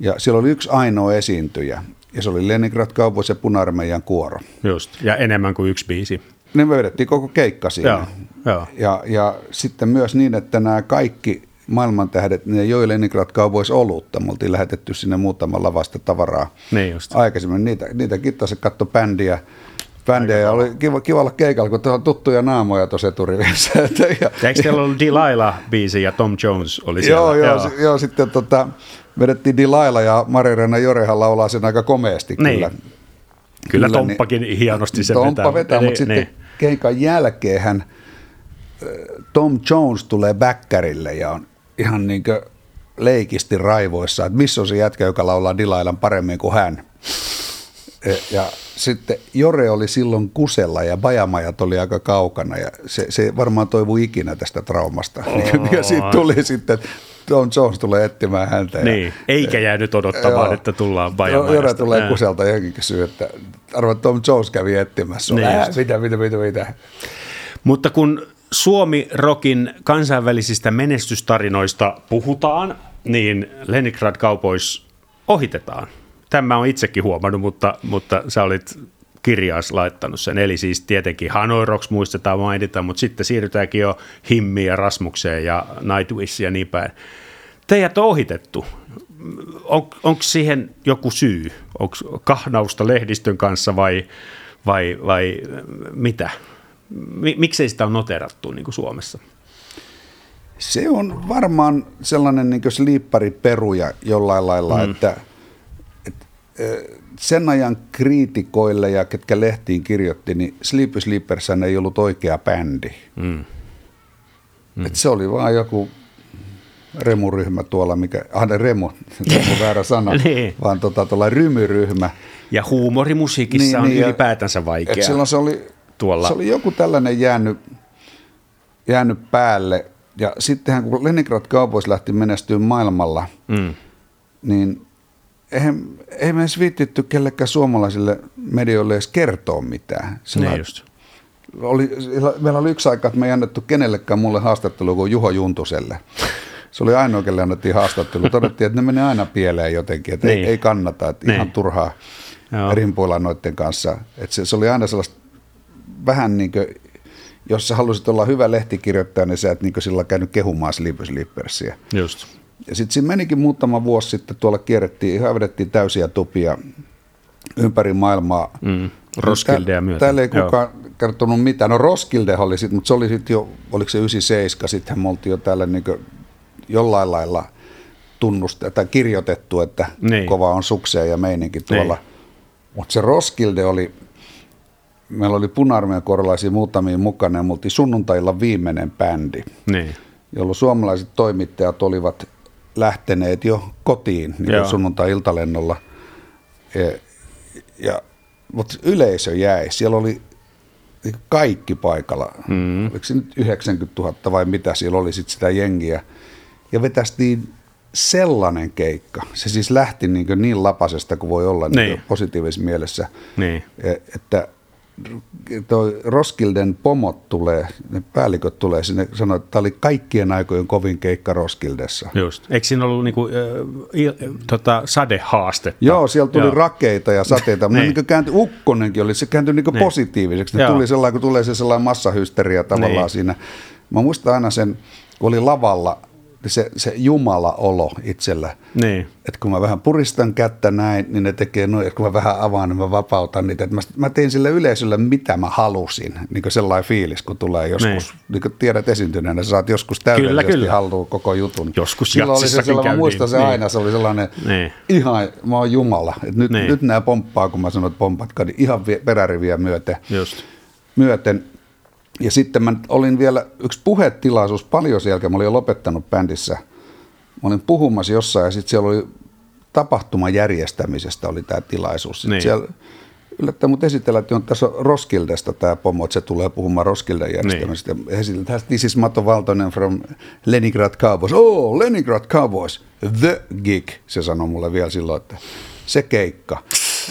ja siellä oli yksi ainoa esiintyjä ja se oli Leningrad Cowboys ja Punarmeijan kuoro. Just, ja enemmän kuin yksi biisi. Ne vedettiin koko keikka siinä. Joo, joo. Ja, ja sitten myös niin, että nämä kaikki maailmantähdet, ne joi Leningrad Cowboys olutta. Me oltiin lähetetty sinne muutama lavasta tavaraa niin just. aikaisemmin. Niitä, niitä kittaisi katto bändiä bändejä. Oli kiva, kiva olla keikalla, kun on tuttuja naamoja tuossa eturivissä. ja, Eikö teillä ollut Delilah-biisi ja Tom Jones oli siellä? Joo, joo, joo. joo sitten tota, vedettiin Delilah ja Mari-Reena Jorehan laulaa sen aika komeasti niin. kyllä. Kyllä, kyllä Tomppakin niin, hienosti se Tomppa vetää. vetää mutta niin. sitten keikan jälkeen hän, Tom Jones tulee bäkkärille ja on ihan niin kuin leikisti raivoissa, että missä on se jätkä, joka laulaa Dilailan paremmin kuin hän. E, ja sitten Jore oli silloin kusella ja bajamajat oli aika kaukana ja se, se varmaan toivui ikinä tästä traumasta. Oh. Ja sitten tuli sitten, Tom Jones tulee etsimään häntä. Niin, ja, eikä jäänyt odottamaan, joo, että tullaan bajamajasta. Jore tulee ja. kuselta johonkin kysyä, että arvo, Tom Jones kävi etsimässä. Niin äh, mitä, mitä, mitä, mitä. Mutta kun Suomi Rokin kansainvälisistä menestystarinoista puhutaan, niin Leningrad Cowboys ohitetaan tämä on itsekin huomannut, mutta, mutta sä olit kirjaas laittanut sen. Eli siis tietenkin Hanoi Rocks muistetaan mainita, mutta sitten siirrytäänkin jo Himmiin ja Rasmukseen ja Nightwish ja niin päin. Teidät on ohitettu. On, onko siihen joku syy? Onko kahnausta lehdistön kanssa vai, vai, vai mitä? Miksei sitä on noterattu niin kuin Suomessa? Se on varmaan sellainen niin sliippariperuja jollain lailla, mm. että – sen ajan kriitikoille ja ketkä lehtiin kirjoitti, niin Sleepy Sleepers ei ollut oikea bändi. Mm. Mm. Et se oli vaan joku remuryhmä tuolla, mikä, ah remu, on väärä sana, niin. vaan tota, tuolla rymyryhmä. Ja huumorimusiikissa niin, on niin, ylipäätänsä vaikea. silloin se oli, tuolla. se oli joku tällainen jäänyt, jäänyt päälle. Ja sittenhän kun Leningrad Cowboys lähti menestyä maailmalla, mm. niin eihän, ei me edes viittitty kellekään suomalaisille medioille edes kertoa mitään. Sillä niin just. Oli, meillä oli yksi aika, että me ei annettu kenellekään mulle haastattelu kuin Juho Juntuselle. Se oli ainoa, kelle annettiin haastattelu. Todettiin, että ne menee aina pieleen jotenkin, että niin. ei, ei kannata, että niin. ihan turhaa Joo. rimpuilla noiden kanssa. Että se, se oli aina sellaista vähän niin kuin, jos sä halusit olla hyvä lehtikirjoittaja, niin sä et niin sillä käynyt kehumaan Sleepers. Just. Ja sitten siinä menikin muutama vuosi sitten, tuolla kierrettiin, ihan vedettiin täysiä tupia ympäri maailmaa. Mm. Roskildea myöten. Täällä ei kukaan Joo. kertonut mitään. No Roskilde oli sitten, mutta se oli sitten jo, oliko se 97, sittenhän me oltiin jo täällä niin jollain lailla tunnusta, tai kirjoitettu, että niin. kova on sukseen ja meininki tuolla. Niin. Mutta se Roskilde oli, meillä oli puna korlaisia muutamia mukana ja me oltiin sunnuntailla viimeinen bändi. Niin. Jolloin suomalaiset toimittajat olivat lähteneet jo kotiin niin sunnuntai-iltalennolla. Ja, ja, mutta yleisö jäi. Siellä oli niin kaikki paikalla. Mm. Oliko se nyt 90 000 vai mitä siellä oli sit sitä jengiä. Ja vetästiin sellainen keikka. Se siis lähti niin, niin lapasesta kuin voi olla niin. Niin positiivisessa mielessä, niin. E, että toi Roskilden pomot tulee, ne päälliköt tulee sinne, sanoi, että tämä oli kaikkien aikojen kovin keikka Roskildessa. Just. Eikö siinä ollut niinku, äh, tota, sadehaastetta? Joo, siellä tuli Joo. rakeita ja sateita, mutta niin. niin kääntyi, Ukkonenkin oli, se kääntyi niin positiiviseksi. Ne tuli sellainen, kun tulee se sellainen massahysteria tavallaan niin. siinä. Mä muistan aina sen, kun oli lavalla se, se Jumala-olo itsellä. Niin. Että kun mä vähän puristan kättä näin, niin ne tekee noin, että kun mä vähän avaan, niin mä vapautan niitä. Että mä, mä tein sille yleisölle, mitä mä halusin. Niin kuin sellainen fiilis, kun tulee joskus, niin, niin kuin tiedät esiintyneenä, sä saat joskus täydellisesti kyllä, kyllä. haltuun koko jutun. Joskus Silloin oli se sellainen, mä muistan se niin. aina, se oli sellainen, niin. ihan, mä oon Jumala. Että nyt, niin. nyt nämä pomppaa, kun mä sanon, että pomppatkaa, niin ihan peräriviä myöten. Just. Myöten ja sitten mä olin vielä yksi puhetilaisuus paljon siellä, mä olin jo lopettanut bändissä. Mä olin puhumassa jossain ja sitten siellä oli tapahtuman järjestämisestä oli tämä tilaisuus. Sitten niin. siellä yllättäen mut esitellä, että on tässä on Roskildesta tämä pomo, että se tulee puhumaan Roskilden järjestämisestä. Niin. Ja esitellä, this is Mato Valtonen from Leningrad Cowboys. Oh, Leningrad Cowboys, the gig, se sanoi mulle vielä silloin, että se keikka.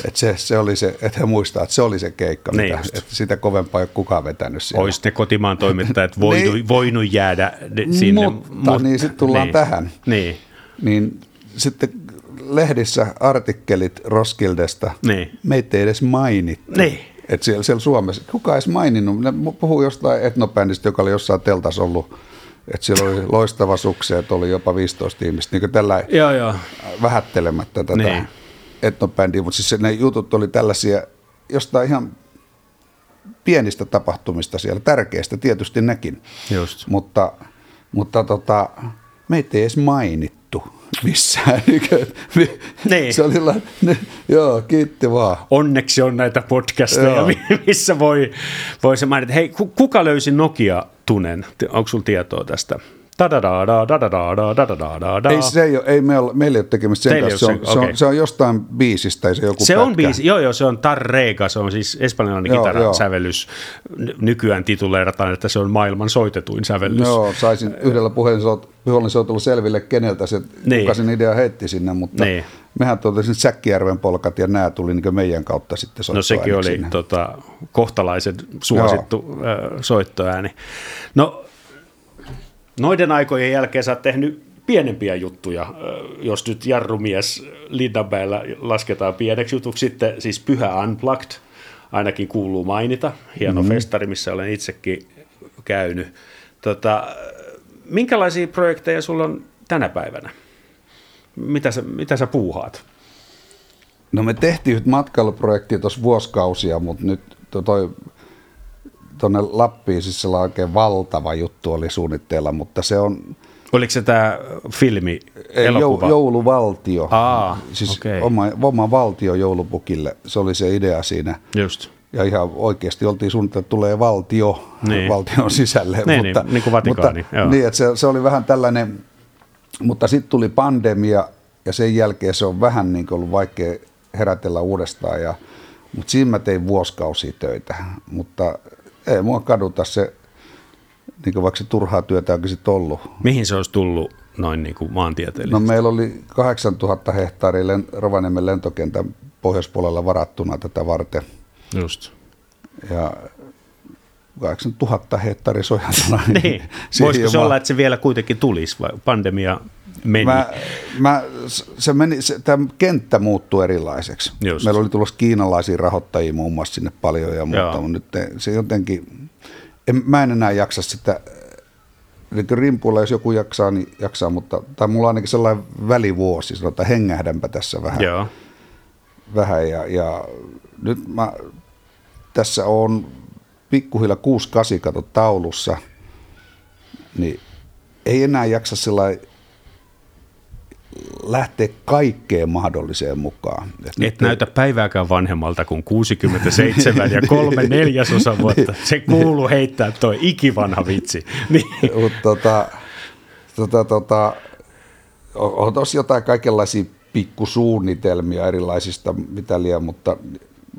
Että se, se oli se, että he muistaa, että se oli se keikka, niin mitä, että sitä kovempaa ei ole kukaan vetänyt siellä. Olisi ne kotimaan toimittajat voinut, niin, voinut jäädä sinne. Mutta, Mut, niin sitten tullaan niin, tähän. Niin. niin sitten lehdissä artikkelit Roskildesta, niin. meitä ei edes mainittu. Niin. Että siellä, siellä Suomessa, kuka edes maininnut, ne puhuu jostain etnobändistä, joka oli jossain teltassa ollut, että siellä oli loistava suksi, että oli jopa 15 ihmistä, niin kuin tällä joo, joo. vähättelemättä tätä. Niin etnobändiä, mutta siis ne jutut oli tällaisia jostain ihan pienistä tapahtumista siellä, tärkeistä tietysti nekin. Just. Mutta, mutta tota, meitä ei edes mainittu missään. niin. Se oli la, ne, joo, kiitti vaan. Onneksi on näitä podcasteja, joo. missä voi, voi se mainita. Hei, kuka löysi Nokia-tunen? Onko sulla tietoa tästä? Ei, se ei, ole, ei meillä, meillä ei ole tekemistä sen kanssa. Se on, se, on, se on jostain biisistä, ei se joku Se pätkä. on biisi, joo joo, se on Tarrega, se on siis espanjalainen kitarasävellys. Nykyään tituleerataan, että se on maailman soitetuin sävellys. Joo, saisin yhdellä puhelinsoitolla selville, keneltä se, niin. kuka sen idea heitti sinne, mutta niin. mehän totesin Säkkijärven polkat ja nämä tuli niin meidän kautta sitten No sekin oli tota, kohtalaisen suosittu Joo. soittoääni. No noiden aikojen jälkeen sä oot tehnyt pienempiä juttuja, jos nyt jarrumies Lindanmäellä lasketaan pieneksi jutuksi, sitten siis Pyhä Unplugged, ainakin kuuluu mainita, hieno mm-hmm. festari, missä olen itsekin käynyt. Tota, minkälaisia projekteja sulla on tänä päivänä? Mitä sä, mitä sä puuhaat? No me tehtiin nyt matkailuprojektia tuossa vuosikausia, mutta nyt toi tuonne Lappiin, siis sellainen oikein valtava juttu oli suunnitteilla, mutta se on... Oliko se tämä filmi, elokuva? Jouluvaltio. Aa, siis okay. oma, oma valtio joulupukille, se oli se idea siinä. Just. Ja ihan oikeasti oltiin suunniteltu, että tulee valtio niin. valtion sisälle. Niin, mutta, niin, niin kuin Vatikaani. Mutta, joo. niin, että se, se oli vähän tällainen, mutta sitten tuli pandemia ja sen jälkeen se on vähän niin ollut vaikea herätellä uudestaan. Ja, mutta siinä mä tein vuosikausia töitä, mutta ei mua kaduta se, niin kuin vaikka se turhaa työtä onkin sitten ollut. Mihin se olisi tullut noin niin kuin maantieteellisesti? No meillä oli 8000 hehtaaria Rovaniemen lentokentän pohjoispuolella varattuna tätä varten. Just. Ja 8000 hehtaaria sojantona. niin. Voisiko se olla, että se vielä kuitenkin tulisi vai pandemia meni? Mä, mä, se meni se, tämä kenttä muuttui erilaiseksi. Just. Meillä oli tulossa kiinalaisia rahoittajia muun muassa sinne paljon ja muuta, mutta nyt se jotenkin, en, mä en enää jaksa sitä, eli rimpuilla jos joku jaksaa, niin jaksaa, mutta tai mulla on ainakin sellainen välivuosi, sanotaan hengähdänpä tässä vähän. Joo. Vähän ja, ja nyt mä tässä on pikkuhilla 6-8 kato taulussa, niin ei enää jaksa sellainen lähteä kaikkeen mahdolliseen mukaan. Et, Et nyt näytä päivääkään vanhemmalta kuin 67 ja kolme neljäsosa vuotta. Se kuuluu heittää toi ikivanha vitsi. Niin. Mutta tota, tota, tota, on, on tosi jotain kaikenlaisia pikkusuunnitelmia erilaisista mitä liian, mutta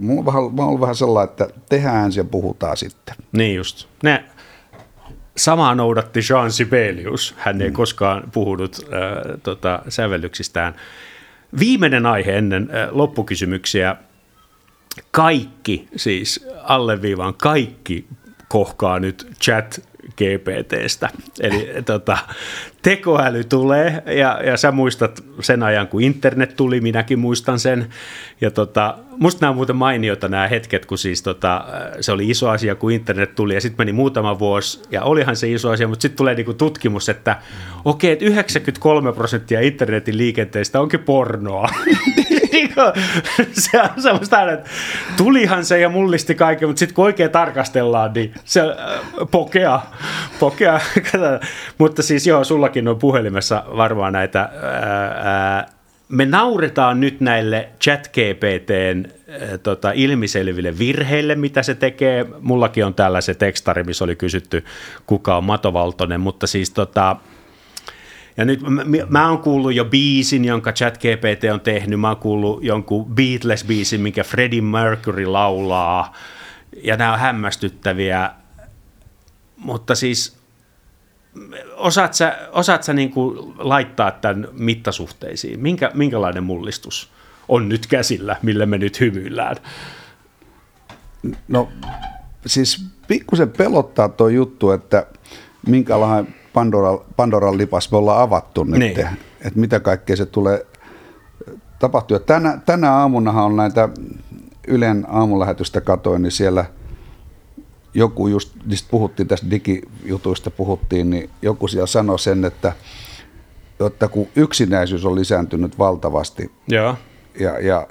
mulla on vähän, mä vähän sellainen, että tehdään ensin ja puhutaan sitten. Niin just. Ne samaa noudatti Jean Sibelius. Hän ei mm. koskaan puhunut äh, tota, sävellyksistään. Viimeinen aihe ennen äh, loppukysymyksiä. Kaikki, siis alleviivaan kaikki kohkaa nyt chat GPTstä. Eli tota, tekoäly tulee ja, ja sä muistat sen ajan, kun internet tuli, minäkin muistan sen. Ja tota, musta nämä on muuten mainioita nämä hetket, kun siis tota, se oli iso asia, kun internet tuli ja sitten meni muutama vuosi ja olihan se iso asia, mutta sitten tulee niinku tutkimus, että okei, okay, että 93 prosenttia internetin liikenteestä onkin pornoa. se on semmoista, että tulihan se ja mullisti kaiken, mutta sitten kun oikein tarkastellaan, niin se äh, pokea, pokea. mutta siis joo, sullakin on puhelimessa varmaan näitä ää, äh, me nauretaan nyt näille chat-GPTn äh, tota, ilmiselville virheille, mitä se tekee. Mullakin on täällä se tekstari, missä oli kysytty, kuka on Matovaltonen, mutta siis tota, ja nyt mä, mä oon kuullut jo biisin, jonka ChatGPT on tehnyt. Mä oon kuullut jonkun Beatles-biisin, minkä Freddie Mercury laulaa. Ja nämä on hämmästyttäviä. Mutta siis osaat sä, osaat sä niin kuin laittaa tämän mittasuhteisiin? Minkä, minkälainen mullistus on nyt käsillä, millä me nyt hymyillään? No siis pikkusen pelottaa tuo juttu, että minkälainen Pandora, Pandoran lipas me ollaan avattu nyt, niin. että mitä kaikkea se tulee tapahtua. Tänä, tänä aamunahan on näitä Ylen aamulähetystä katoin, niin siellä joku just, niistä puhuttiin tästä digijutuista puhuttiin, niin joku siellä sanoi sen, että, että kun yksinäisyys on lisääntynyt valtavasti ja, ja, ja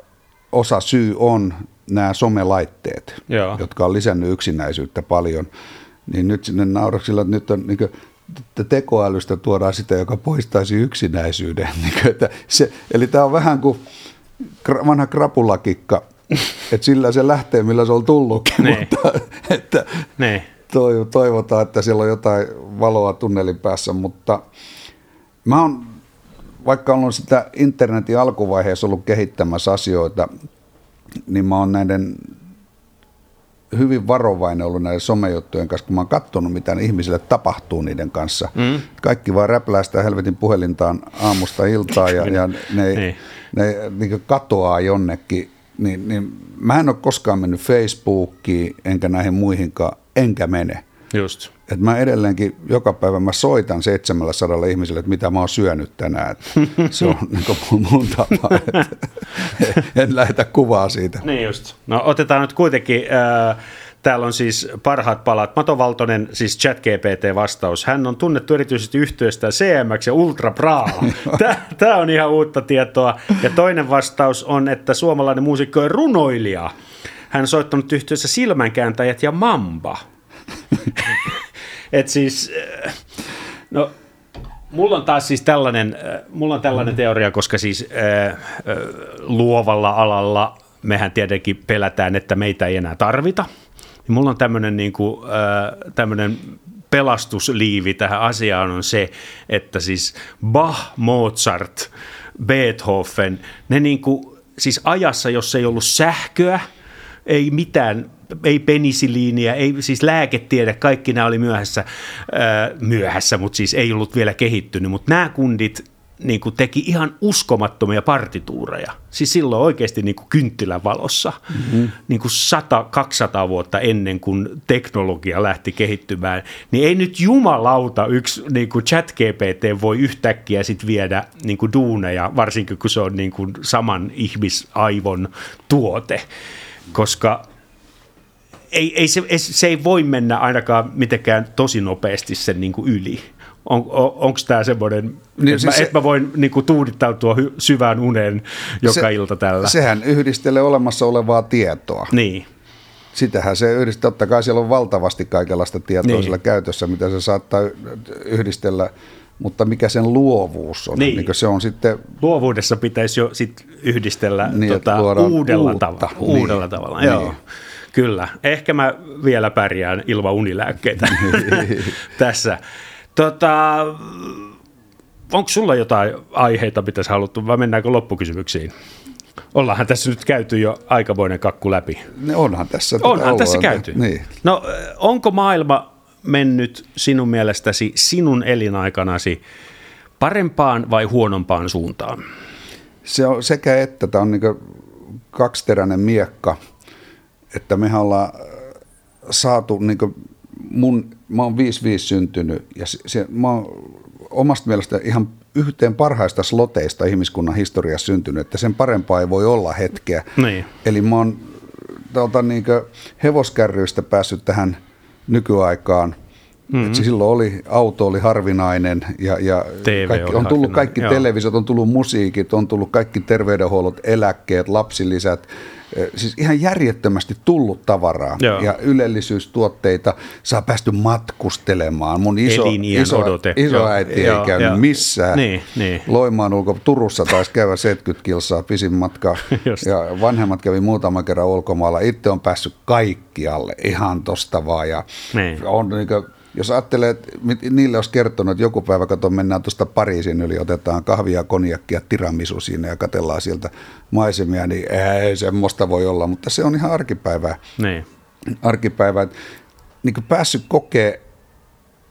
osa syy on nämä somelaitteet, ja. jotka on lisännyt yksinäisyyttä paljon, niin nyt sinne nauraksilla, että nyt on niin tekoälystä tuodaan sitä, joka poistaisi yksinäisyyden. Niin että se, eli tämä on vähän kuin vanha krapulakikka, että sillä se lähtee, millä se on tullutkin, niin. mutta että niin. toivotaan, että siellä on jotain valoa tunnelin päässä, mutta mä oon, vaikka olen sitä internetin alkuvaiheessa ollut kehittämässä asioita, niin mä oon näiden hyvin varovainen ollut näiden somejuttujen kanssa, kun mä oon katsonut, mitä ihmisille tapahtuu niiden kanssa. Mm. Kaikki vaan räplää helvetin puhelintaan aamusta iltaa ja, ja ne, niin. ne niin katoaa jonnekin. Niin, niin mä en ole koskaan mennyt Facebookiin enkä näihin muihinkaan, enkä mene. Just. Et mä edelleenkin joka päivä mä soitan 700 ihmiselle, että mitä mä oon syönyt tänään. Se on niin mun tapa, en lähetä kuvaa siitä. Niin just. No otetaan nyt kuitenkin, äh, täällä on siis parhaat palat. Mato Valtonen, siis ChatGPT-vastaus. Hän on tunnettu erityisesti yhteystä CMX ja Ultra Bra. Tämä on ihan uutta tietoa. Ja toinen vastaus on, että suomalainen muusikko on runoilija. Hän on soittanut yhteydessä silmänkääntäjät ja Mamba. Et siis, äh, no Mulla on taas siis tällainen, äh, mulla on tällainen teoria, koska siis äh, luovalla alalla mehän tietenkin pelätään, että meitä ei enää tarvita. Mulla on tämmöinen, niin kuin, äh, tämmöinen pelastusliivi tähän asiaan on se, että siis Bach, Mozart, Beethoven, ne niin kuin, siis ajassa, jos ei ollut sähköä, ei mitään ei penisiliiniä, ei siis lääketiede, kaikki nämä oli myöhässä, ää, myöhässä, mutta siis ei ollut vielä kehittynyt, mutta nämä kundit niin kuin teki ihan uskomattomia partituureja. Siis silloin oikeasti niin kuin kynttilän valossa, mm-hmm. niin kuin 100-200 vuotta ennen kuin teknologia lähti kehittymään, niin ei nyt jumalauta yksi niin kuin chat GPT voi yhtäkkiä sit viedä niin kuin duuneja, varsinkin kun se on niin kuin saman ihmisaivon tuote, koska ei, ei se, se ei voi mennä ainakaan mitenkään tosi nopeasti sen niin kuin yli. On, on, Onko tämä semmoinen, niin, että, siis mä, mä voin niin kuin, tuudittautua hy, syvään uneen joka se, ilta tällä? Sehän yhdistelee olemassa olevaa tietoa. Niin. Sitähän se yhdistää, totta kai siellä on valtavasti kaikenlaista tietoa niin. sillä käytössä, mitä se saattaa yhdistellä, mutta mikä sen luovuus on. Niin. niin se on sitten... Luovuudessa pitäisi jo sit yhdistellä niin, tota, uudella, uutta. tavalla, niin. uudella tavalla. Niin. Kyllä, ehkä mä vielä pärjään ilman unilääkkeitä tässä. Tota, onko sulla jotain aiheita, mitä sä haluttu, vai mennäänkö loppukysymyksiin? Ollaanhan tässä nyt käyty jo aikamoinen kakku läpi. Ne onhan tässä. Onhan tässä käyty. Niin. No onko maailma mennyt sinun mielestäsi sinun elinaikanasi parempaan vai huonompaan suuntaan? Se on sekä että, tämä on niin kaksiteräinen miekka, että me ollaan saatu, niin mun, mä oon 5-5 syntynyt ja se, se, mä oon omasta mielestä ihan yhteen parhaista sloteista ihmiskunnan historiassa syntynyt, että sen parempaa ei voi olla hetkeä. Niin. Eli mä oon tuota, niin hevoskärryistä päässyt tähän nykyaikaan. Mm-hmm. Et silloin oli, auto oli harvinainen ja, ja TV kaikki, on tullut kaikki televisiot, on tullut musiikit, on tullut kaikki terveydenhuollot, eläkkeet, lapsilisät, siis ihan järjettömästi tullut tavaraa Joo. ja ylellisyystuotteita. Saa päästy matkustelemaan. Mun iso, iso, odote. iso äiti Joo. ei käynyt Joo. missään. Niin, niin. Loimaan ulko Turussa taisi käydä 70 kilsaa pisin matka ja vanhemmat kävi muutama kerran ulkomailla. Itse on päässyt kaikkialle ihan tosta vaan ja niin. on niin kuin, jos ajattelee, että niille olisi kertonut, että joku päivä kato mennään tuosta Pariisin yli, otetaan kahvia, konjakkia, tiramisu siinä ja katellaan sieltä maisemia, niin ei semmoista voi olla, mutta se on ihan arkipäivää. Niin. Arkipäivää, niin kuin päässyt kokee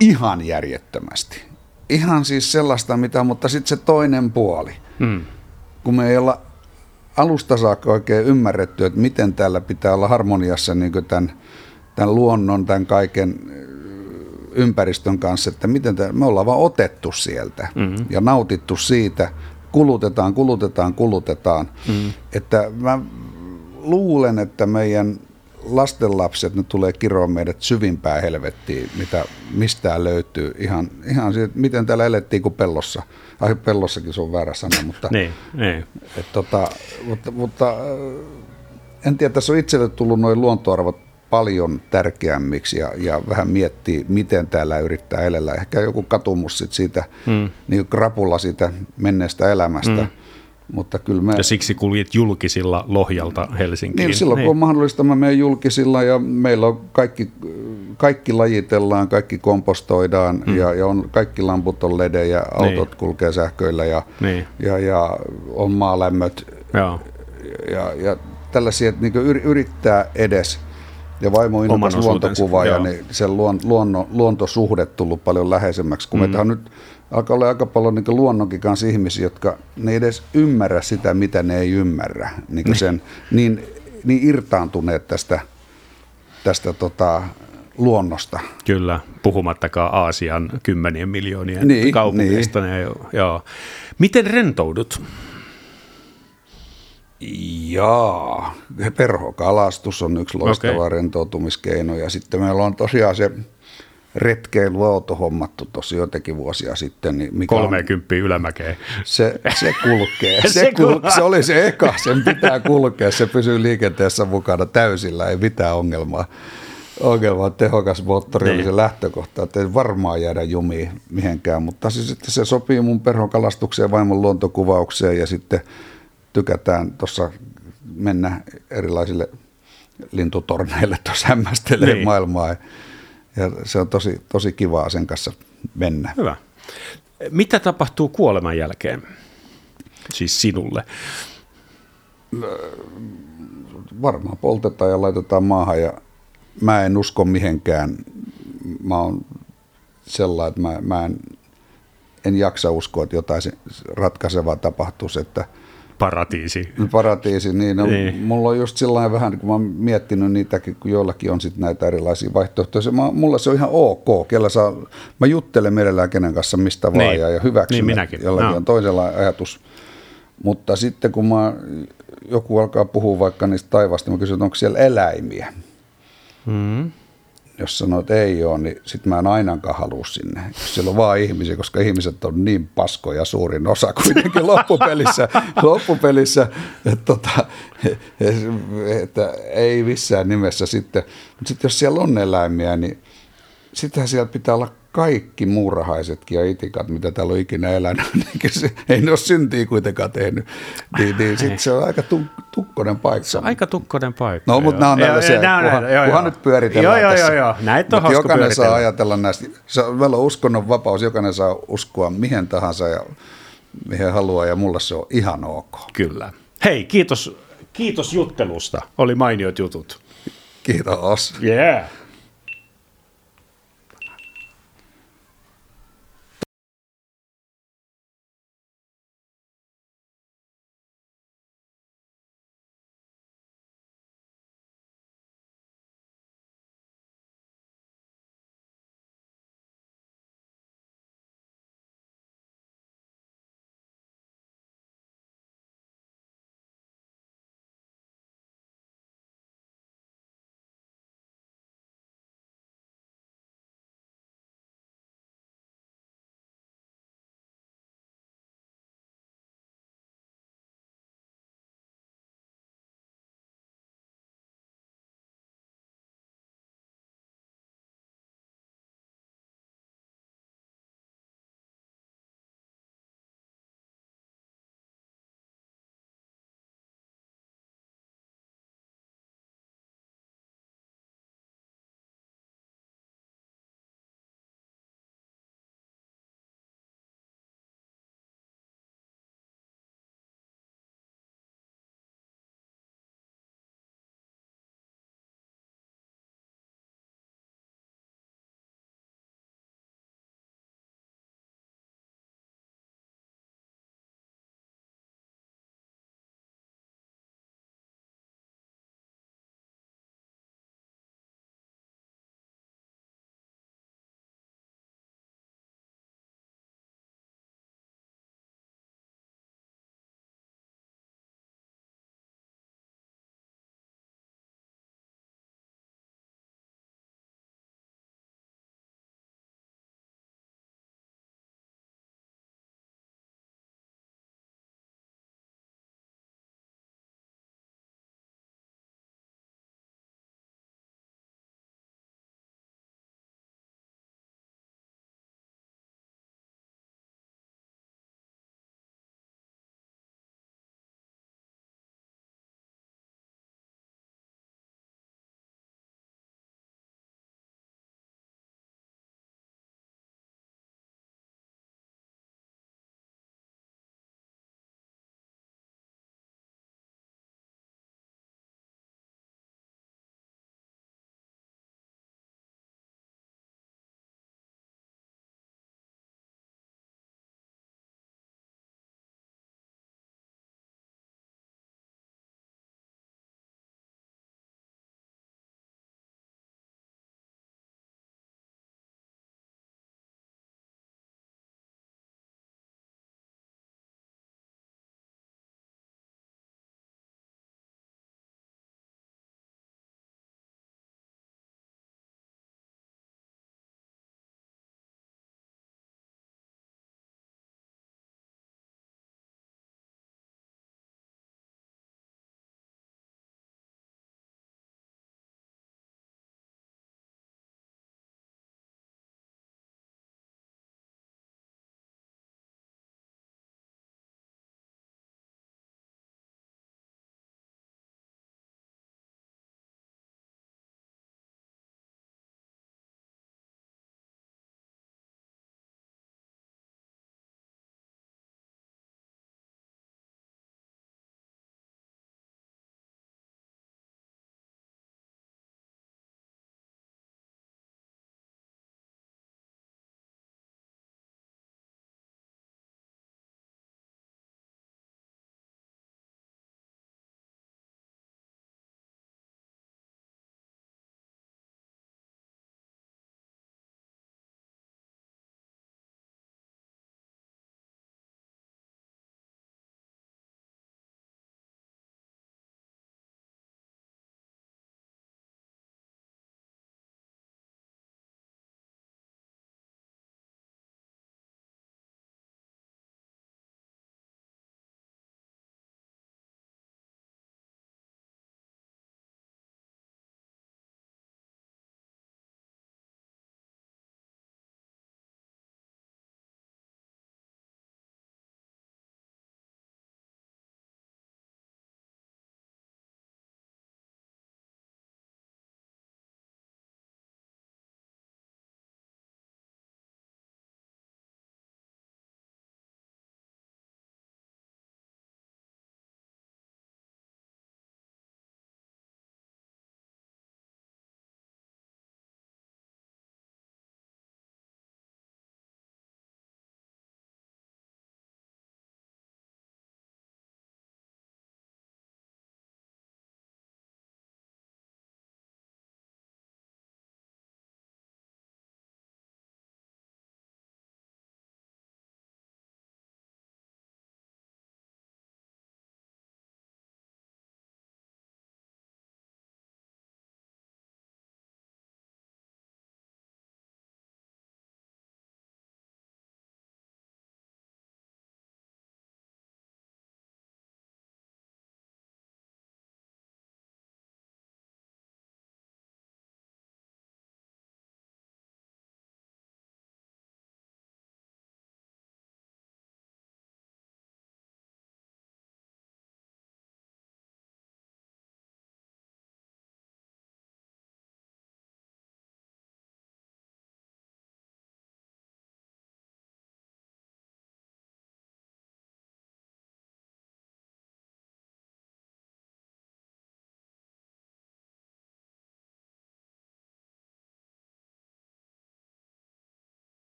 ihan järjettömästi. Ihan siis sellaista, mitä, mutta sitten se toinen puoli. Hmm. Kun me ei olla alusta saakka oikein ymmärretty, että miten täällä pitää olla harmoniassa niin tämän, tämän luonnon, tämän kaiken ympäristön kanssa, että miten tämä, me ollaan vaan otettu sieltä mm-hmm. ja nautittu siitä, kulutetaan, kulutetaan, kulutetaan. Mm-hmm. Että mä luulen, että meidän lastenlapset, ne tulee kiroon meidät syvimpää helvettiin, mitä mistään löytyy. Ihan, ihan siitä, miten täällä elettiin kuin pellossa. Ai pellossakin se on väärä sana, mutta, niin, niin. Et, tota, mutta, mutta en tiedä, tässä on itselle tullut noin luontoarvot paljon tärkeämmiksi ja, ja vähän miettii, miten täällä yrittää elellä. Ehkä joku katumus sit siitä, mm. niin krapulla siitä menneestä elämästä. Mm. Mutta kyllä me... Ja siksi kuljit julkisilla Lohjalta Helsinkiin. Niin, silloin niin. kun on mahdollista, mä menen julkisilla ja meillä on kaikki, kaikki lajitellaan, kaikki kompostoidaan mm. ja, ja on, kaikki lamput on ledejä, autot niin. kulkee sähköillä ja, niin. ja, ja on maalämmöt ja, ja, ja tällaisia, että niin yrittää edes – ja vaimo innokas luontokuvaaja, niin se luon, luonno, luontosuhde tullut paljon läheisemmäksi, kun mm. nyt alkaa olla aika paljon niin luonnonkin kanssa ihmisiä, jotka ne ei edes ymmärrä sitä, mitä ne ei ymmärrä. Niin, sen, niin, niin irtaantuneet tästä, tästä tota, luonnosta. Kyllä, puhumattakaan Aasian kymmenien miljoonien niin, kaupungista. Niin. Joo. Miten rentoudut? Jaa, perhokalastus on yksi loistava okay. rentoutumiskeino ja sitten meillä on tosiaan se retkeilyauto hommattu tosi jotenkin vuosia sitten. Niin mikä 30 on, ylämäkeen. Se, se kulkee. se, se, kul, se oli se eka, sen pitää kulkea, se pysyy liikenteessä mukana täysillä, ei mitään ongelmaa. Ongelma on tehokas moottori, niin. se lähtökohta, että ei varmaan jäädä jumiin mihinkään, mutta siis, se sopii mun perhokalastukseen, vaimon luontokuvaukseen ja sitten – tykätään tuossa mennä erilaisille lintutorneille tuossa hämmästelee niin. maailmaa. Ja se on tosi, tosi kivaa sen kanssa mennä. Hyvä. Mitä tapahtuu kuoleman jälkeen? Siis sinulle? Varmaan poltetaan ja laitetaan maahan ja mä en usko mihinkään. Mä oon sellainen, että mä, mä en, en jaksa uskoa, että jotain ratkaisevaa tapahtuisi, että – paratiisi. Paratiisi, niin, no, niin. Mulla on just sellainen vähän, kun mä oon miettinyt niitäkin, kun joillakin on sitten näitä erilaisia vaihtoehtoja. Mä, mulla se on ihan ok, kellä saa, mä juttelen mielellään kenen kanssa mistä vaan niin. ja, ja hyväksyn, niin minäkin. jollakin no. on toisella ajatus. Mutta sitten kun mä, joku alkaa puhua vaikka niistä taivaasta, mä kysyn, että onko siellä eläimiä. Mm jos sanoo, että ei ole, niin sitten mä en ainakaan halua sinne. Jos siellä on vaan ihmisiä, koska ihmiset on niin paskoja suurin osa kuitenkin loppupelissä, loppupelissä että, tota, että ei missään nimessä sitten. Mutta sitten jos siellä on eläimiä, niin sittenhän siellä pitää olla kaikki muurahaisetkin ja itikat, mitä täällä on ikinä elänyt, niin se, ei ne ole syntiä kuitenkaan tehnyt. Niin, niin sitten se on aika tukkonen paikka. Se on aika tukkonen paikka. No, mutta nämä on tällaisia, kunhan, joo, kunhan nyt pyöritellään joo, tässä. Joo, joo, joo. Näitä on jokainen pyöritellä. saa ajatella näistä. Se on, meillä on uskonnon vapaus, jokainen saa uskoa mihin tahansa ja mihin haluaa, ja mulla se on ihan ok. Kyllä. Hei, kiitos, kiitos juttelusta. Oli mainiot jutut. Kiitos. Yeah.